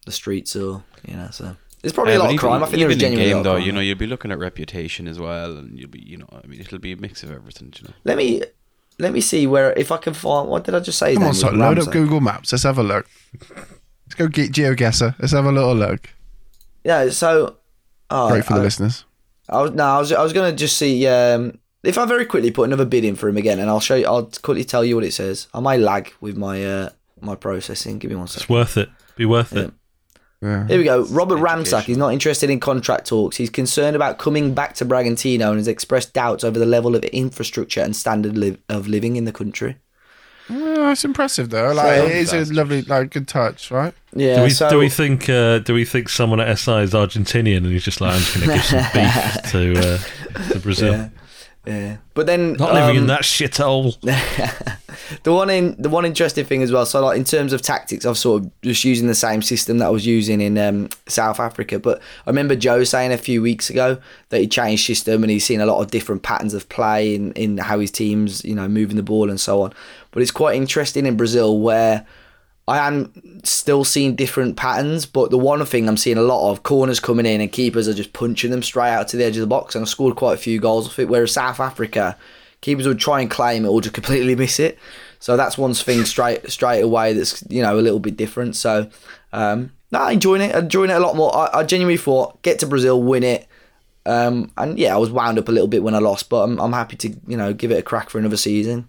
the streets or you know, so there's probably Yeah, a lot but of even- crime. I think there's even in genuinely a game though, crime. you know, you'll be looking at reputation as well, and you'll be, you know, I mean, it'll be a mix of everything. You know. Let me let me see where if I can find. What did I just say? Come name on, so load up Google Maps. Let's have a look. Let's go get GeoGuessr. Let's have a little look. Yeah. So. Oh, Great for the I, listeners. I was no, I was I was gonna just see um, if I very quickly put another bid in for him again, and I'll show you. I'll quickly tell you what it says. I might lag with my uh, my processing. Give me one second. It's worth it. Be worth it. Yeah. Here we go. Robert Education. Ramsack. He's not interested in contract talks. He's concerned about coming back to Bragantino and has expressed doubts over the level of infrastructure and standard li- of living in the country. Well, it's impressive though. Like So- it is a lovely, like good touch, right? Yeah. Do we so, do we think uh, do we think someone at SI is Argentinian and he's just like I'm just going to give some beef to uh, to Brazil? Yeah. Yeah. But then Not living in um, that shithole. the one in the one interesting thing as well. So like in terms of tactics, I've sort of just using the same system that I was using in um, South Africa. But I remember Joe saying a few weeks ago that he changed system and he's seen a lot of different patterns of play in in how his teams you know moving the ball and so on. But it's quite interesting in Brazil where. I am still seeing different patterns, but the one thing I'm seeing a lot of corners coming in and keepers are just punching them straight out to the edge of the box, and I scored quite a few goals off it. Whereas South Africa, keepers would try and claim it or just completely miss it. So that's one thing straight straight away that's you know a little bit different. So um, no, enjoying it, enjoying it a lot more. I, I genuinely thought get to Brazil, win it, um, and yeah, I was wound up a little bit when I lost, but I'm, I'm happy to you know give it a crack for another season.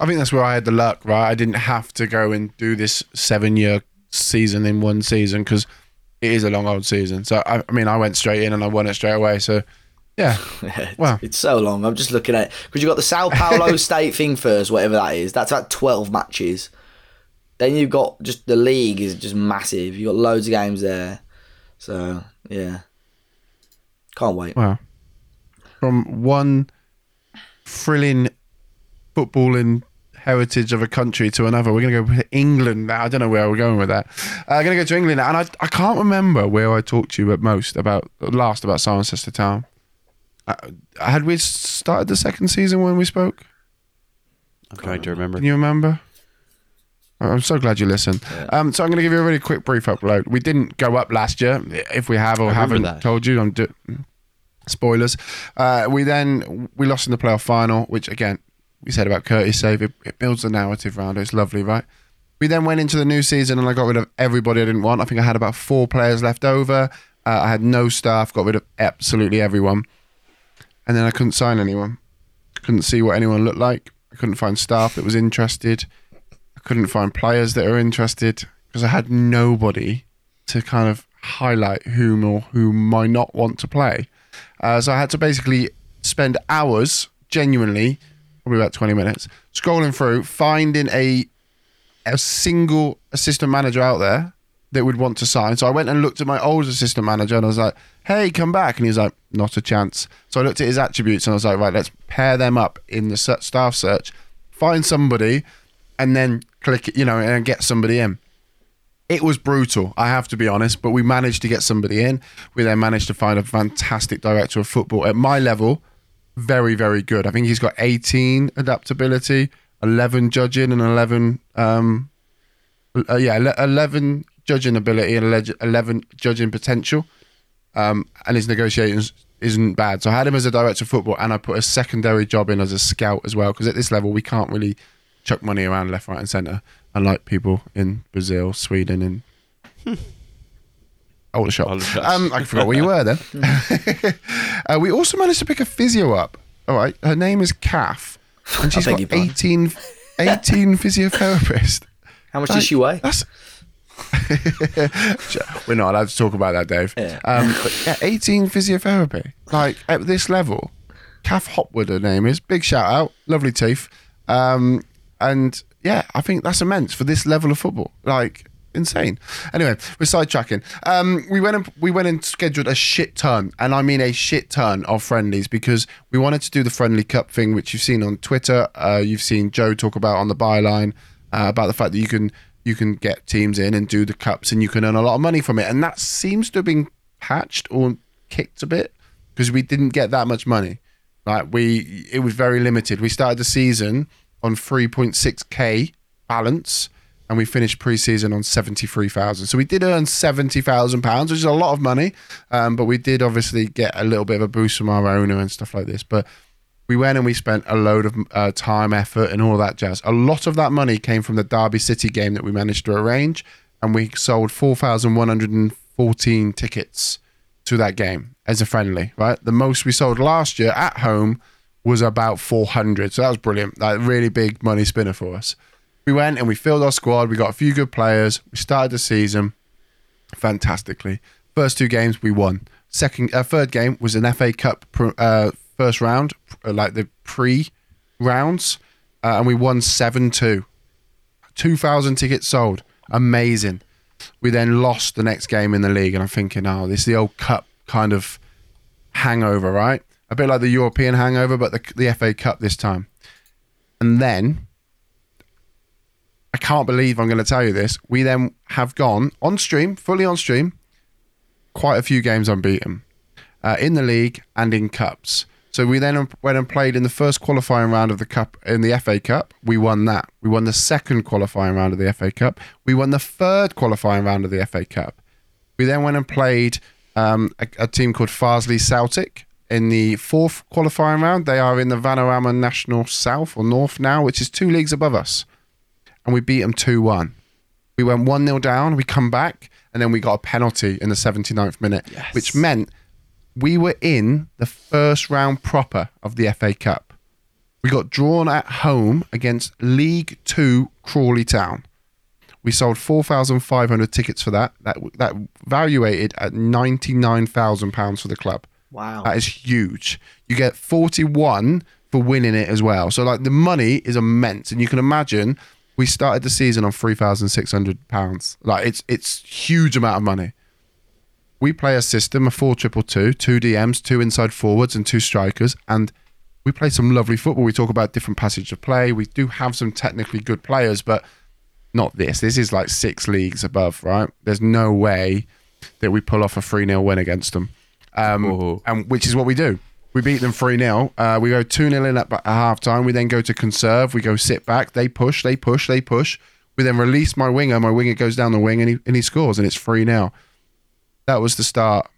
I think that's where I had the luck, right? I didn't have to go and do this seven-year season in one season because it is a long old season. So I, I mean, I went straight in and I won it straight away. So yeah, it's, Wow. it's so long. I'm just looking at because you got the Sao Paulo State thing first, whatever that is. That's about 12 matches. Then you've got just the league is just massive. You've got loads of games there. So yeah, can't wait. Wow. From one thrilling footballing heritage of a country to another, we're going to go to England now. I don't know where we're going with that. I'm uh, going to go to England now. And I, I can't remember where I talked to you at most about, last about Cirencester Town. Uh, had we started the second season when we spoke? I'm trying to remember. Can you remember? I'm so glad you listened. Yeah. Um, so I'm going to give you a really quick brief upload. We didn't go up last year. If we have or haven't that. told you, I'm do- spoilers. Uh, we then we lost in the playoff final, which again we said about Curty's save. It, it builds the narrative around it. It's lovely, right? We then went into the new season and I got rid of everybody I didn't want. I think I had about four players left over. Uh, I had no staff. Got rid of absolutely everyone, and then I couldn't sign anyone. Couldn't see what anyone looked like. I couldn't find staff that was interested. I couldn't find players that are interested because I had nobody to kind of highlight whom or who might not want to play. Uh, so I had to basically spend hours, genuinely, probably about 20 minutes, scrolling through, finding a a single assistant manager out there that would want to sign. So I went and looked at my old assistant manager and I was like, hey, come back. And he was like, not a chance. So I looked at his attributes and I was like, right, let's pair them up in the staff search, find somebody, and then click you know, and get somebody in. It was brutal, I have to be honest, but we managed to get somebody in. We then managed to find a fantastic director of football at my level. Very, very good. I think he's got 18 adaptability, 11 judging, and 11, um, uh, yeah, 11 judging ability and 11 judging potential. Um, and his negotiations isn't bad. So I had him as a director of football, and I put a secondary job in as a scout as well. Because at this level, we can't really chuck money around left, right, and centre, unlike people in Brazil, Sweden, and Aldershot. Aldershot. Um, I forgot where you were then. uh, we also managed to pick a physio up. All right, her name is Kath, and she's beg got your 18, 18 physiotherapists. How much does she weigh? That's. We're not allowed to talk about that, Dave. Yeah. Um, but yeah, 18 physiotherapy. Like at this level, Kath Hopwood, her name is. Big shout out. Lovely teeth. Um, and yeah, I think that's immense for this level of football. Like insane. Anyway, we're sidetracking. Um, we went and we went and scheduled a shit ton, and I mean a shit ton of friendlies because we wanted to do the friendly cup thing, which you've seen on Twitter. Uh, you've seen Joe talk about on the byline uh, about the fact that you can you can get teams in and do the cups, and you can earn a lot of money from it. And that seems to have been patched or kicked a bit because we didn't get that much money. Like we, it was very limited. We started the season on 3.6k balance, and we finished pre-season on 73,000. So we did earn 70,000 pounds, which is a lot of money. Um, but we did obviously get a little bit of a boost from our owner and stuff like this. But we went and we spent a load of uh, time, effort, and all that jazz. A lot of that money came from the Derby City game that we managed to arrange, and we sold 4,114 tickets to that game as a friendly, right? The most we sold last year at home was about 400. So that was brilliant. That really big money spinner for us. We went and we filled our squad. We got a few good players. We started the season fantastically. First two games we won. Second, uh, third game was an FA Cup uh, first round, like the pre rounds, uh, and we won seven two. Two thousand tickets sold. Amazing. We then lost the next game in the league, and I'm thinking, oh, this is the old cup kind of hangover, right? A bit like the European hangover, but the, the FA Cup this time. And then, I can't believe I'm going to tell you this. We then have gone on stream, fully on stream, quite a few games unbeaten uh, in the league and in cups. So we then went and played in the first qualifying round of the cup in the FA Cup. We won that. We won the second qualifying round of the FA Cup. We won the third qualifying round of the FA Cup. We then went and played um, a, a team called Farsley Celtic in the fourth qualifying round. They are in the Vanarama National South or North now, which is two leagues above us. And we beat them 2 1. We went 1 0 down, we come back, and then we got a penalty in the 79th minute, which meant we were in the first round proper of the FA Cup. We got drawn at home against League Two Crawley Town. We sold 4,500 tickets for that. That that valuated at 99,000 pounds for the club. Wow. That is huge. You get 41 for winning it as well. So like the money is immense, and you can imagine we started the season on 3,600 pounds. Like it's it's huge amount of money. we play a system, a 4 triple two, two DMs, two inside forwards, and two strikers. And we play some lovely football. We talk about different passage of play. We do have some technically good players, but not this. This is like six leagues above, right? There's no way that we pull off a 3 0 win against them. Um, and which is what we do. We beat them 3 0. Uh, we go 2 0 in at, at half time. We then go to conserve. We go sit back. They push, they push, they push. We then release my winger. My winger goes down the wing and he, and he scores, and it's 3 0. That was the start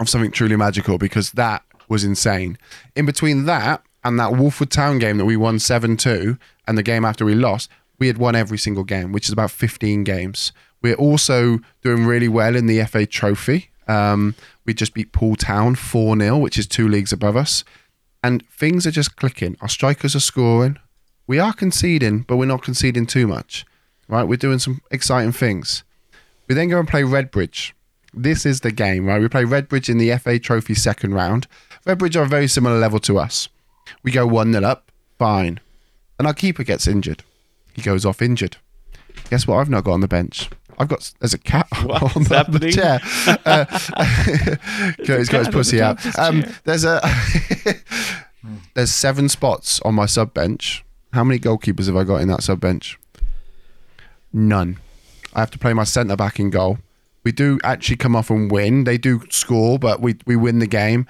of something truly magical because that was insane. In between that and that Wolfwood Town game that we won 7 2 and the game after we lost, we had won every single game, which is about 15 games. We're also doing really well in the FA Trophy. Um, we just beat Poole Town 4 0, which is two leagues above us. And things are just clicking. Our strikers are scoring. We are conceding, but we're not conceding too much. Right? We're doing some exciting things. We then go and play Redbridge. This is the game, right? We play Redbridge in the FA Trophy second round. Redbridge are a very similar level to us. We go 1 0 up, fine. And our keeper gets injured. He goes off injured. Guess what I've not got on the bench? I've got there's a cat on the chair. Uh, he's got his pussy out. Um, there's a there's seven spots on my sub bench. How many goalkeepers have I got in that sub bench? None. I have to play my centre back in goal. We do actually come off and win. They do score, but we we win the game.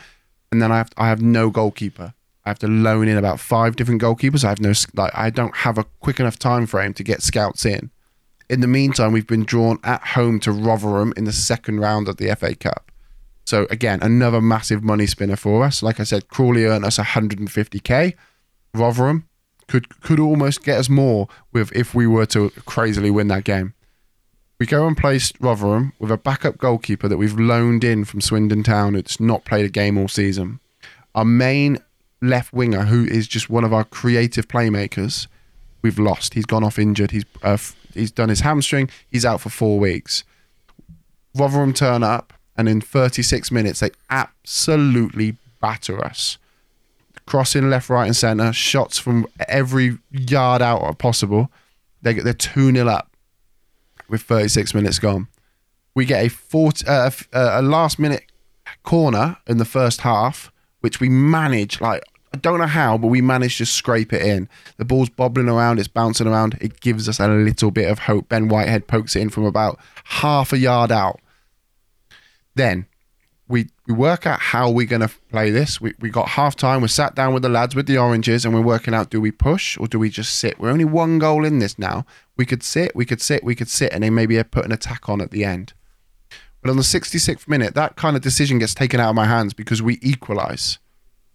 And then I have I have no goalkeeper. I have to loan in about five different goalkeepers. I have no like I don't have a quick enough time frame to get scouts in. In the meantime, we've been drawn at home to Rotherham in the second round of the FA Cup. So again, another massive money spinner for us. Like I said, Crawley earned us 150k. Rotherham could could almost get us more with if we were to crazily win that game. We go and play Rotherham with a backup goalkeeper that we've loaned in from Swindon Town who's not played a game all season. Our main left winger, who is just one of our creative playmakers, we've lost. He's gone off injured. He's uh, he's done his hamstring. He's out for four weeks. Rotherham turn up, and in 36 minutes they absolutely batter us. Crossing left, right, and centre, shots from every yard out possible. They get they're two 0 up with 36 minutes gone. We get a 40, uh, uh, a last minute corner in the first half, which we manage like I don't know how, but we managed to scrape it in. The ball's bobbling around, it's bouncing around. It gives us a little bit of hope. Ben Whitehead pokes it in from about half a yard out. Then we we work out how we're going to play this. We, we got half time. We sat down with the lads with the oranges and we're working out do we push or do we just sit? We're only one goal in this now. We could sit, we could sit, we could sit, and then maybe put an attack on at the end. But on the 66th minute, that kind of decision gets taken out of my hands because we equalise,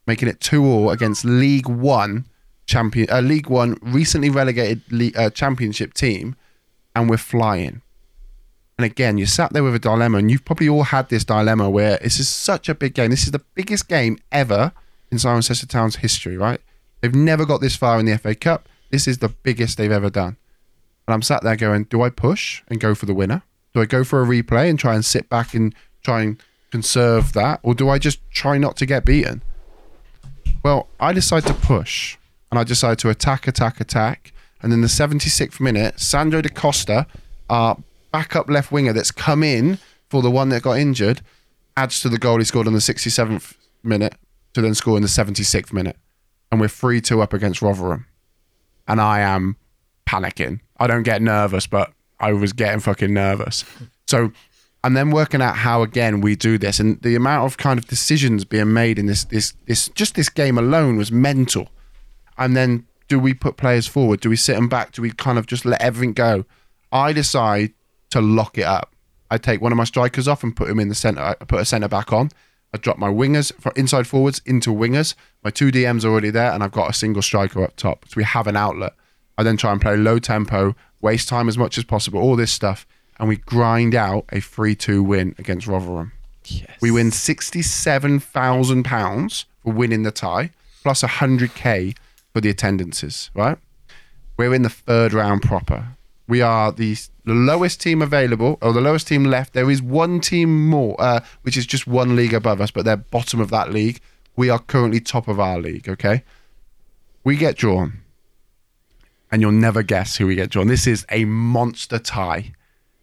making it 2 all against League One champion, uh, League One recently relegated le- uh, championship team, and we're flying. And again, you sat there with a dilemma, and you've probably all had this dilemma where this is such a big game. This is the biggest game ever in Cirencester Town's history, right? They've never got this far in the FA Cup. This is the biggest they've ever done. And I'm sat there going, do I push and go for the winner? Do I go for a replay and try and sit back and try and conserve that? Or do I just try not to get beaten? Well, I decide to push and I decide to attack, attack, attack. And in the 76th minute, Sandro da Costa, our backup left winger that's come in for the one that got injured, adds to the goal he scored in the 67th minute to then score in the 76th minute. And we're 3 2 up against Rotherham. And I am panicking. I don't get nervous, but I was getting fucking nervous. So I'm then working out how again we do this, and the amount of kind of decisions being made in this this this just this game alone was mental. And then do we put players forward? Do we sit them back? Do we kind of just let everything go? I decide to lock it up. I take one of my strikers off and put him in the center. I put a center back on. I drop my wingers for inside forwards into wingers. My two DMs are already there, and I've got a single striker up top. So we have an outlet. I then try and play low tempo, waste time as much as possible, all this stuff, and we grind out a 3 2 win against Rotherham. Yes. We win £67,000 for winning the tie, plus 100k for the attendances, right? We're in the third round proper. We are the, the lowest team available, or the lowest team left. There is one team more, uh, which is just one league above us, but they're bottom of that league. We are currently top of our league, okay? We get drawn, and you'll never guess who we get drawn. This is a monster tie.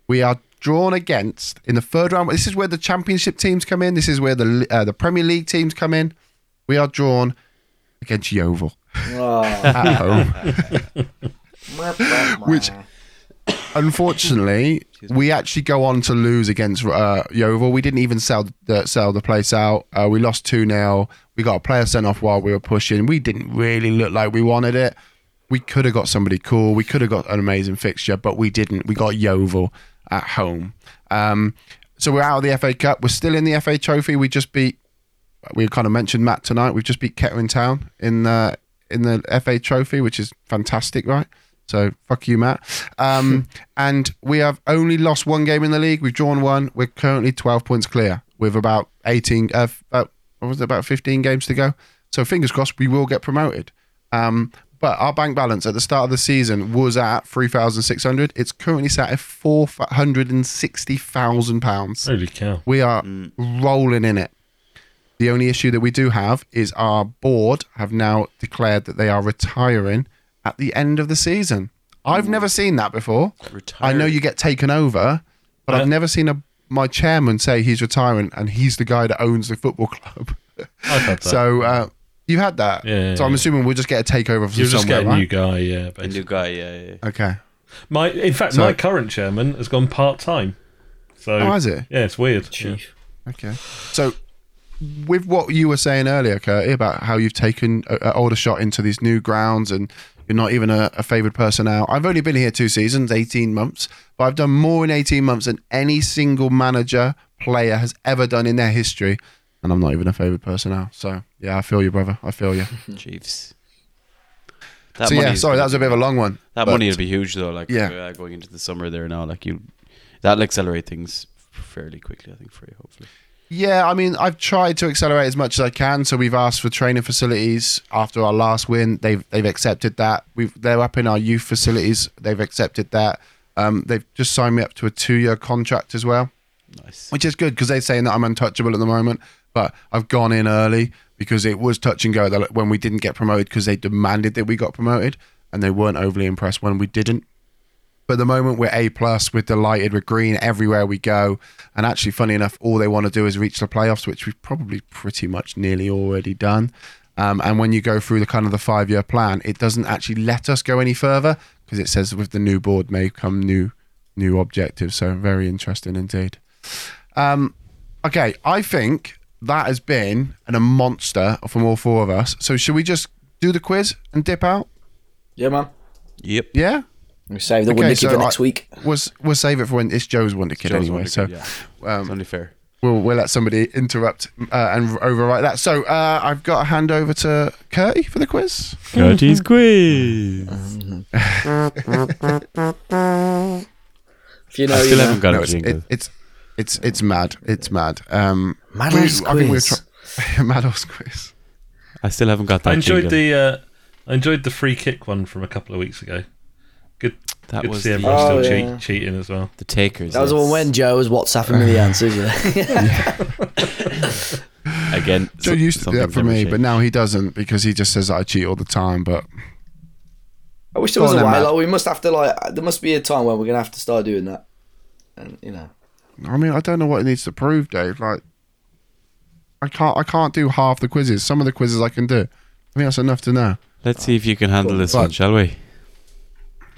We are drawn against in the third round. This is where the championship teams come in. This is where the uh, the Premier League teams come in. We are drawn against Yeovil Oh. at home, which unfortunately we actually go on to lose against uh, Yeovil. We didn't even sell the sell the place out. Uh, we lost two 0 We got a player sent off while we were pushing. We didn't really look like we wanted it. We could have got somebody cool. We could have got an amazing fixture, but we didn't. We got Yeovil at home. Um, so we're out of the FA Cup. We're still in the FA Trophy. We just beat. We kind of mentioned Matt tonight. We've just beat Kettering Town in the in the FA Trophy, which is fantastic, right? So fuck you, Matt. Um, and we have only lost one game in the league. We've drawn one. We're currently twelve points clear with about eighteen. Uh, about, what was it? About fifteen games to go. So fingers crossed, we will get promoted. Um, but our bank balance at the start of the season was at three thousand six hundred. It's currently sat at four hundred and sixty thousand pounds. Holy cow! We are rolling in it. The only issue that we do have is our board have now declared that they are retiring at the end of the season. I've never seen that before. Retiring. I know you get taken over, but Uh, I've never seen a my chairman say he's retiring and he's the guy that owns the football club. I've had that. so uh, you had that. Yeah, so I'm assuming we'll just get a takeover from You'll just somewhere, get a right? new guy, yeah. A Basically. new guy, yeah, yeah. Okay. My, in fact, So- my current chairman has gone part time. So Oh, has it? yeah, it's weird. Yeah. Chief. Okay. So, with what you were saying earlier, Kurt, about how you've taken an Aldershot into these new grounds and you're not even a, a favoured now. I've only been here two seasons, 18 months, but I've done more in 18 months than any single manager, player has ever done in their history. And I'm not even a favoured now, So, yeah, I feel you, brother. I feel you. Chiefs. That so, yeah, sorry, gonna that was a bit of a long one. That money will be huge though. Like Yeah. uh, going into the summer there now, like you, that'll accelerate things fairly quickly. I think for you, hopefully. Yeah, I mean, I've tried to accelerate as much as I can. So we've asked for training facilities after our last win. They've they've accepted that. We've they're up in our youth facilities. They've accepted that. Um, they've just signed me up to a two year contract as well, Nice. which is good because they're saying that I'm untouchable at the moment. But I've gone in early because it was touch and go when we didn't get promoted because they demanded that we got promoted and they weren't overly impressed when we didn't. But at the moment we're A plus, we're delighted, we're green everywhere we go. And actually, funny enough, all they want to do is reach the playoffs, which we've probably pretty much nearly already done. Um, and when you go through the kind of the five year plan, it doesn't actually let us go any further because it says with the new board may come new new objectives. So very interesting indeed. Um, okay, I think that has been an, a monster from all four of us. So should we just do the quiz and dip out? Yeah, man. Yep. Yeah. We save the Okay, Wonder Kid so for next I- week. We'll, we'll save it for when it's Joe's Wonder Kid Joe's anyway. Wonder so Kid, yeah. it's um, only fair. we'll, we'll let somebody interrupt uh, and overwrite that. So uh, I've got to hand over to Curty for the quiz. Curty's quiz. If you know, I you still know. haven't got No, a it's, jingle. it, it's it's it's mad. It's mad. Um, Mad we- Horse I think we were quiz. try- mad quiz. I still haven't got that I enjoyed jingle. the uh, I enjoyed the free kick one from a couple of weeks ago. Good, that good to was see the, everyone Oh, still yeah. cheat, cheating as well. the takers. That was the when Joe was WhatsApping me the answers. Yeah. again. Joe so- used to do that for never me, but now he doesn't because he just says that I cheat all the time. But I wish there was a then, way. Like we must have to like. There must be a time where we're gonna have to start doing that. And you know, I mean, I don't know what it needs to prove, Dave. Like, I can't I can't do half the quizzes. Some of the quizzes I can do. I think that's enough to know. Let's see if you can handle this But- one, shall we?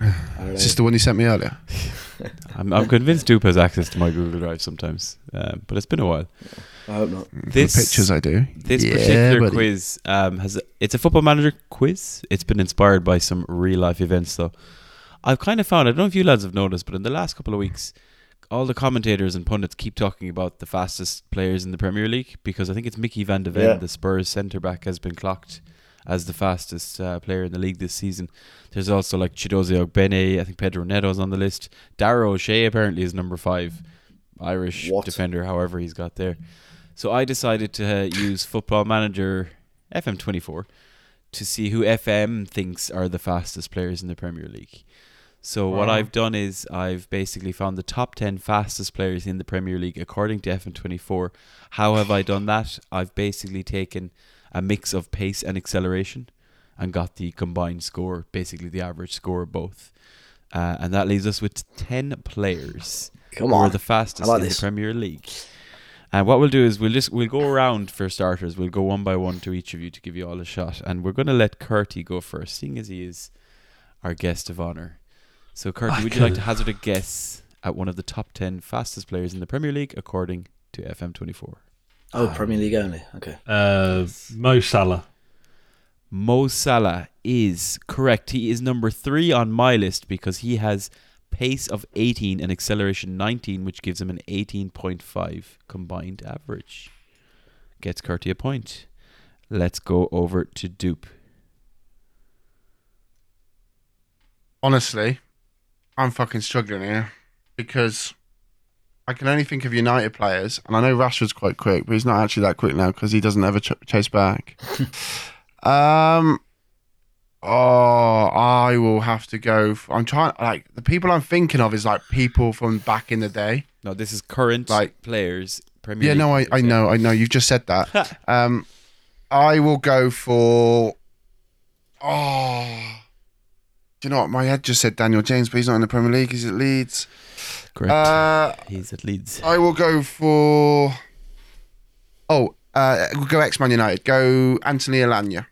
I don't Is this the one you sent me earlier? I'm, I'm convinced Doop has access to my Google Drive sometimes, um, but it's been a while. I hope not. This the pictures I do. This Yeah, particular buddy. quiz um, has it's a football manager quiz. It's been inspired by some real life events, though. I've kind of found I don't know if you lads have noticed, but in the last couple of weeks, all the commentators and pundits keep talking about the fastest players in the Premier League because I think it's Micky Van de Ven, Yeah. the Spurs centre back, has been clocked as the fastest uh, player in the league this season. There's also like Chiedozie Ogbene, I think Pedro Neto's on the list. Dara O'Shea apparently is number five, Irish What? defender, however he's got there. So I decided to uh, use Football Manager FM24 to see who FM thinks are the fastest players in the Premier League. So what I've done is I've basically found the top 10 fastest players in the Premier League according to FM24. How have I done that? I've basically taken a mix of pace and acceleration and got the combined score, basically the average score of both. Uh, and that leaves us with 10 players. Come who are on. the fastest in this. the Premier League. And what we'll do is we'll just we'll go around for starters. We'll go one by one to each of you to give you all a shot. And we're gonna let Curty go first, seeing as he is our guest of honor. So Curty, would you like to hazard a guess at one of the top ten fastest players in the Premier League according to FM twenty four? Oh, Premier League only. Okay. Uh, Mo Salah. Mo Salah is correct. He is number three on my list because he has pace of 18 and acceleration 19, which gives him an 18.5 combined average. Gets Curty a point. Let's go over to Doop. Honestly, I'm fucking struggling here because I can only think of United players, and I know Rashford's quite quick, but he's not actually that quick now because he doesn't ever ch- chase back. um, oh, I will have to go. f I'm trying. Like the people I'm thinking of is like people from back in the day. No, this is current Like- players. Premier Yeah, League no, I, I know, I know. You've just said that. um, I will go for. Oh, do you know what? My head just said Daniel James, but he's not in the Premier League. He's at Leeds. Correct. Uh, He's at Leeds. I will go for. Oh, uh, we'll go X Man United. Go Anthony Elanga.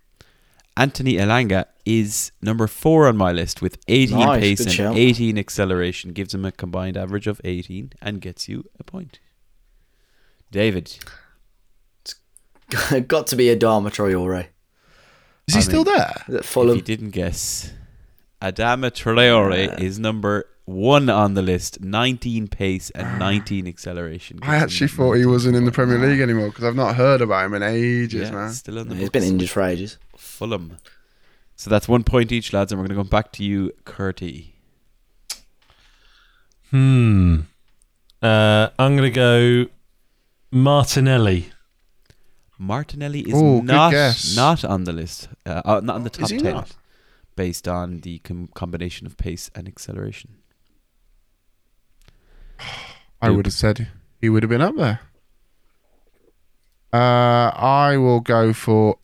Anthony Elanga is number four on my list with 18 Nice, pace and shout. 18 acceleration. Gives him a combined average of 18 and gets you a point. David. Got to be Adama Traore. Is he I still mean- there? Is it If you didn't guess, Adama Traore is number one on the list. 19 pace and 19 acceleration. I actually thought he wasn't in the Premier League anymore because I've not heard about him in ages, Yeah, man. still on the He's been books. injured for ages. Fulham. So that's one point each, lads, and we're going to go back to you, Curty. Hmm. Uh, I'm going to go Martinelli. Martinelli is Ooh, not not on the list, uh, uh, not on the top Is he ten, not? Based on the com- combination of pace and acceleration. I would have said he would have been up there. Uh, I will go for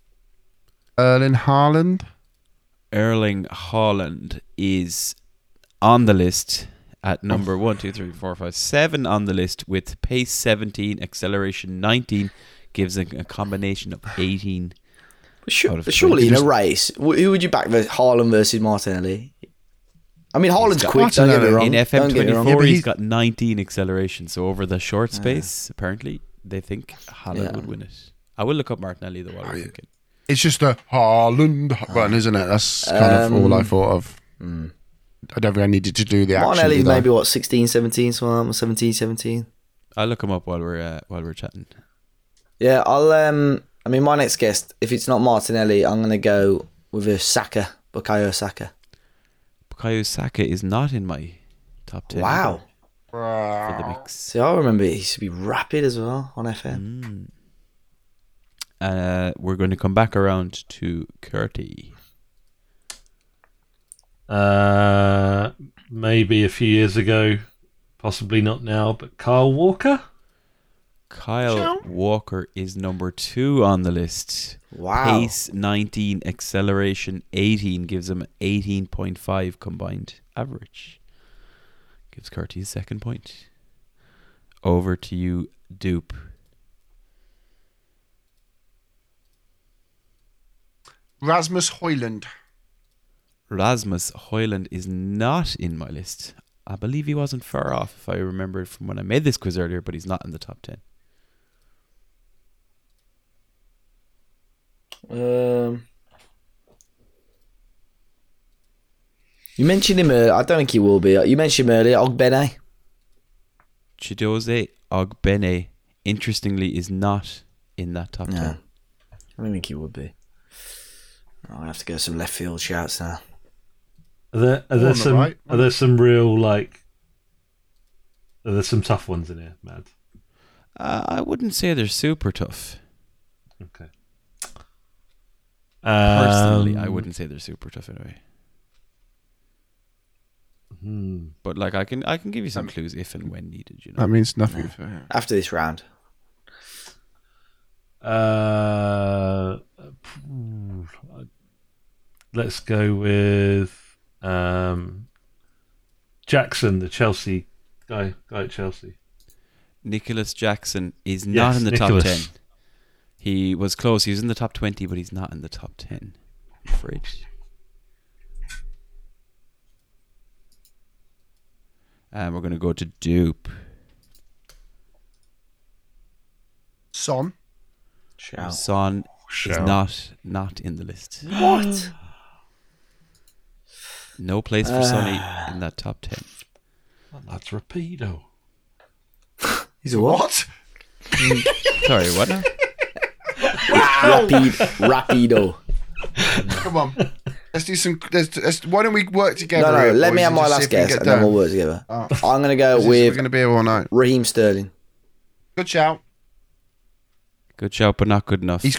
Erling Haaland. Erling Haaland is on the list at number one, two, three, four, five, seven on the list with pace 17, acceleration 19, gives a, a combination of 18. But su- Out of but surely in a race, who would you back? ver- Haaland versus Martinelli. I mean, Haaland's got quick. Don't get me wrong. In Don't get me wrong. FM24, Yeah, but he's he's- got 19 acceleration. So over the short space, apparently, they think Haaland Yeah. would win it. I will look up Martinelli though while we're yeah. thinking. It's just the Haaland button, isn't it? That's kind of all I Um, thought of. Mm. I don't think I needed to do the action. Martinelli's did I? maybe what 16, 17, something like that, 17, 17. I'll look him up while we're uh, while we're chatting. Yeah, I'll. Um, I mean, my next guest, if it's not Martinelli, I'm gonna go with a Saka, Bukayo Saka. Bukayo Saka is not in my top 10 Wow. either for the mix. See, I remember he used to be rapid as well on FM. Mm. Uh, we're going to come back around to Curty. Uh, maybe a few years ago, possibly not now, but Kyle Walker. Kyle Walker is number two on the list. Wow. Pace 19, acceleration 18 gives him 18.5 combined average. Gives Curty his second point. Over to you, Doop. Rasmus Højlund. Rasmus Højlund is not in my list. I believe he wasn't far off if I remember from when I made this quiz earlier, but he's not in the top 10. Um, you mentioned him. earlier. I don't think he will be. You mentioned him earlier, Ogbene. Chiedozie Ogbene, interestingly, is not in that top 10. I don't think he would be. I'm gonna have to go some left field shouts now. Are there, are on there the some right. are there some real like are there some tough ones in here, Madd? Uh, I wouldn't say they're super tough. Okay. Personally, I Um, wouldn't say they're super tough anyway. hmm. But like, I can I can give you some clues if and when needed. You know. That means nothing for him. After this round, Uh, let's go with um, Jackson, the Chelsea guy, guy at Chelsea. Nicholas Jackson is not Yes, in the Nicholas. top 10. He was close. He was in the top 20, but he's not in the top 10. I'm afraid. And we're going to go to doop. Son. Shout. Son is not not in the list. What? No place for Sonny in that top 10. That's Rapido. He's a what? Hmm. Sorry, what now? Rapid, rapido. Come on. Let's do some. Let's, let's, why don't we work together? No, no. here, Let me have my last if guess, get and then we'll work together. Oh. I'm gonna go This with We're going to be here all night. Raheem Sterling. Good shout. Good shout, but not good enough. He's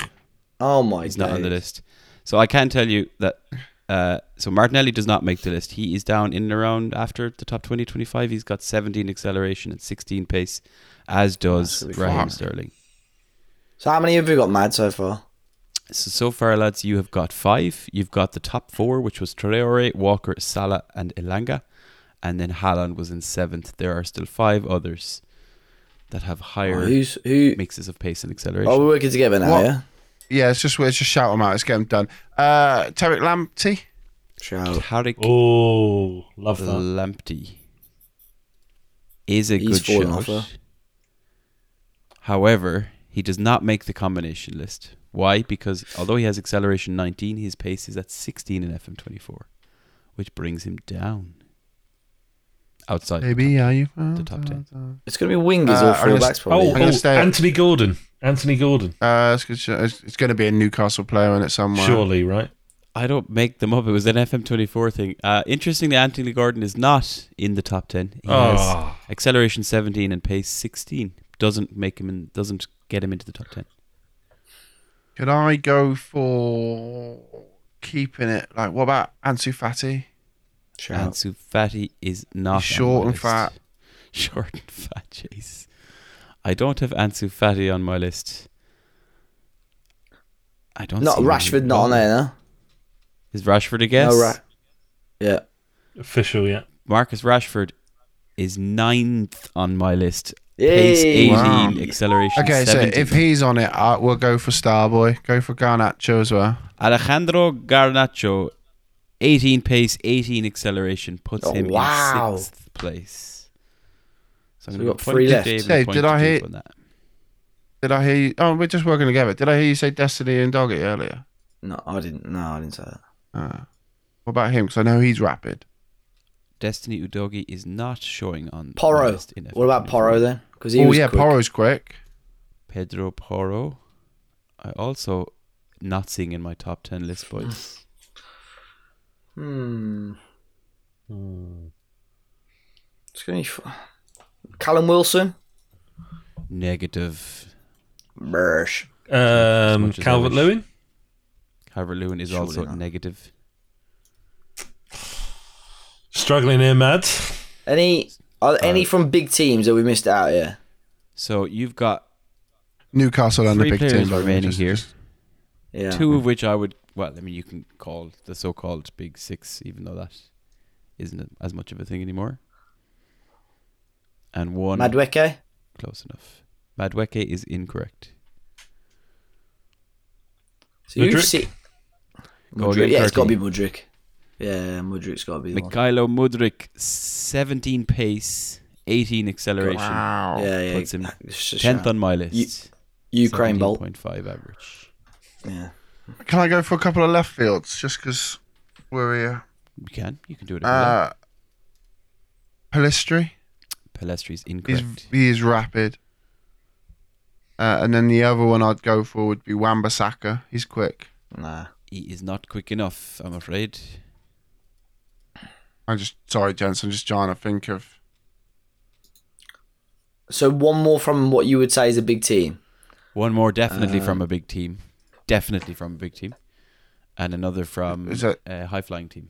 Oh my He's not on the list. So I can tell you that. Uh, so Martinelli does not make the list. He is down in and around after the top 20, 25. He's got 17 acceleration and 16 pace, as does That's Raheem far. Sterling. So how many have we got Madd so far? So so far, lads, you have got five. You've got the top four, which was Traore, Walker, Salah, and Elanga, and then Haaland was in seventh. There are still five others that have higher Oh, who's who? mixes of pace and acceleration. Oh, we're working together now, What? yeah. yeah. It's just let's just shout them out. Let's get them done. Uh, Tariq Lamptey. Shout. Tariq Oh, love that. Lamptey is a He's good fallen shout. off. However, he does not make the combination list. Why? Because although he has acceleration 19, his pace is at 16 in FM24, which brings him down outside. the Baby, are you? the top 10. It's gonna be wingers Uh, or I'm fullbacks probably. Oh, oh Anthony Gordon. Anthony Gordon. Uh, it's, good- it's, it's going to be a Newcastle player in it somewhere. Surely, right? I don't make them up. It was an FM24 thing. Uh, interestingly, Anthony Gordon is not in the top 10. He has Oh, acceleration 17 and pace 16. Doesn't make him in, doesn't get him into the top 10. Could I go for keeping it? Like, what about Ansu Fati? Shout. Ansu Fati is not He's short and fat. Short and fat, jeez. I don't have Ansu Fati on my list. I don't. Not see Rashford, not on wrong. there, no. Is Rashford a guess? No, Ra- yeah. official, yeah. Marcus Rashford is ninth on my list. Pace Yay. 18, Wow. acceleration Okay, 17. so if he's on it, uh, we'll go for Starboy. Go for Garnacho as well. Alejandro Garnacho, 18 pace, 18 acceleration, puts Oh, him wow. in sixth place. So I'm So going we to got three left. Hey, did I hear- On that. Did I hear you? Oh, we're just working together. Did I hear you say Destiny Udogie earlier? No, I didn't. No, I didn't say that. Uh, what about him? Because I know he's rapid. Destiny Udogie is not showing on the Porro. list in What about F24. Then? Because Oh was yeah, quick. Porro's quick. Pedro Porro. I also not seeing in my top 10 list, boys. Hmm. It's gonna be f- Callum Wilson. Negative. Bursh. Um, much as I Calvert. Lewin. Calvert Lewin is Surely also not. negative. Struggling here, Madd. Any are there any uh, from big teams that we missed out here? So you've got Newcastle and the three big players team. by remaining just- here. Yeah. Two of which I would, well, I mean, you can call the so-called Big Six, even though that isn't as much of a thing anymore. And one Madueke. close enough. Madueke is incorrect. So you've Mudryk? seen Go Mudryk. again, Yeah, it's got to be Mudryk. Yeah, Mudryk's got to be the one. Mykhailo Mudryk, 17 pace, 18 acceleration. Wow. Yeah, yeah. Puts him 10th shout. on my list. Ukraine Bolt. 17.5 average. Yeah. Can I go for a couple of left fields just because we're here? You can. You can do it. if you like. Uh, Pellistri. Pellistri's He's, he is rapid. Uh, and then the other one I'd go for would be Wan-Bissaka. He's quick. Nah. He is not quick enough, I'm afraid. I'm just sorry, gents. I'm just trying to think of. So one more from what you would say is a big team. One more definitely Uh, from a big team. Definitely from a big team. And another from Is it- a high flying team.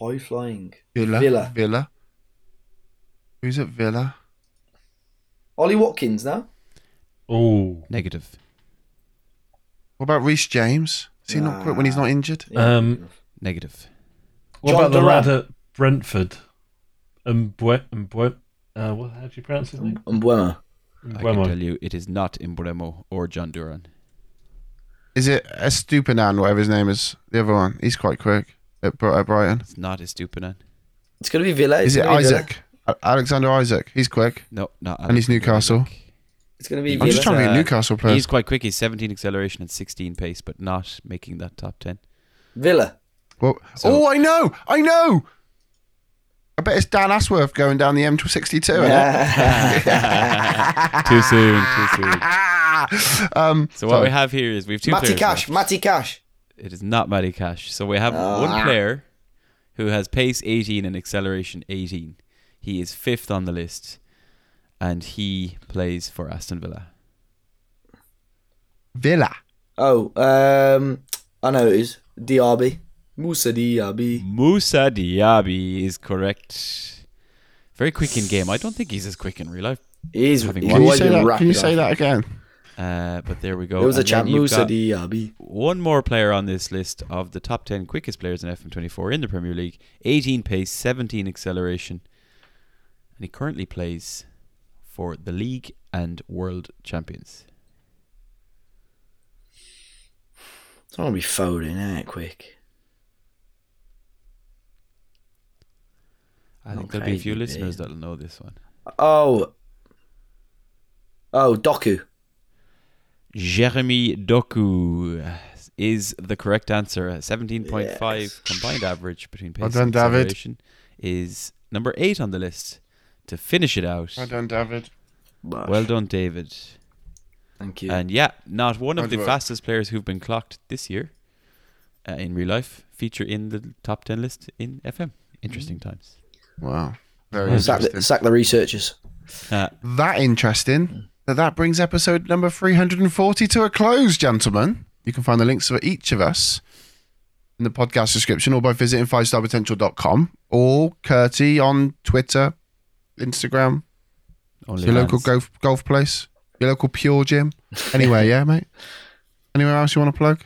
High flying. Villa. Villa. Villa. Who's at Villa? Ollie Watkins now. Oh, Negative. What about Reece James? Is he not quick when he's not injured? Um, Negative. What Jhon about the Duran. lad at Brentford. Mbwe, Mbwe, uh, what, how do you pronounce his name? Mbeumo. I can tell you, it is not Imbremo or Jhon Duran. Is it Estupinan, whatever his name is? The other one. He's quite quick at, Bri- at Brighton. It's not Estupinan. It's going to be Villa. Is it gonna Villa. Isak? A- Alexander Isak. He's quick. No, not. And he's Newcastle. It's going to be I'm Villa. just trying to be get Newcastle players. He's quite quick. He's 17 acceleration and 16 pace, but not making that top 10. Villa. Well, So- oh, I know, I know. I bet it's Dan Ashworth going down the M62. isn't it? too soon, too soon. um, So what sorry. we have here is we have two Matty players. Cash. left. Matty Cash. It is not Matty Cash. So we have Ah. one player who has pace 18 and acceleration 18. He is fifth on the list, and he plays for Aston Villa. Villa. Oh, um, I know it is. Diaby. Moussa Diaby. Moussa Diaby is correct. Very quick in game. I don't think he's as quick in real life. He's, Having he's one- Can you say that? Can you say that again? Uh, but there we go. There was a And then champ, Moussa got Diaby. One more player on this list of the top 10 quickest players in FM24 in the Premier League 18 pace, 17 acceleration. And he currently plays for the league and world champions. It's not going to be Foden, eh, quick. I think there'll be a few crazy listeners that'll know this one. Oh. Oh, Doku. Jeremy Doku is the correct answer. 17.5 Yes. combined average between pace Well done, and David. acceleration is number 8 on the list. To finish it out. Well done, David. Well done, David. Thank you. And yeah, not one of the work. fastest players who've been clocked this year uh, in real life feature in the top 10 list in FM. Interesting times. Wow. Very sack, the, sack the researchers. Uh, that interesting that that brings episode number 340 to a close, gentlemen. You can find the links for each of us in the podcast description or by visiting 5starpotential.com or Curty on Twitter, Instagram, only your local golf, golf place, your local pure gym. Anywhere, yeah, mate? Anywhere else you want to plug?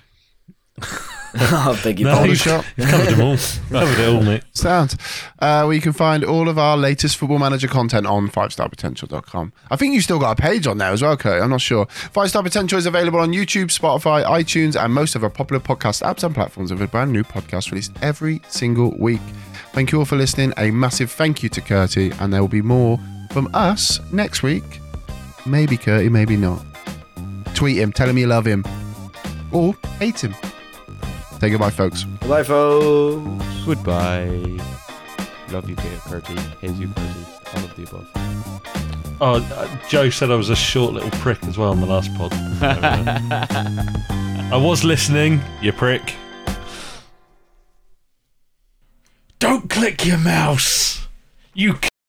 I beg your No, Older you've, shop? you've covered them all. covered it all, mate. Sound. Uh, where you can find all of our latest Football Manager content on 5starpotential.com. I think you've still got a page on there as well, Kurt. I'm not sure. 5 Star Potential is available on YouTube, Spotify, iTunes, and most of our popular podcast apps and platforms with a brand new podcast released every single week. Thank you all for listening. A massive thank you to Curty, and there will be more from us next week. Maybe Curty, maybe not. Tweet him, tell him you love him, or hate him. Say goodbye, folks. Goodbye, folks. Goodbye. Love you, Curty. Hate you, Curty. All of the above. Oh, uh, Joe said I was a short little prick as well on the last pod. I was listening, you prick. Don't click your mouse, you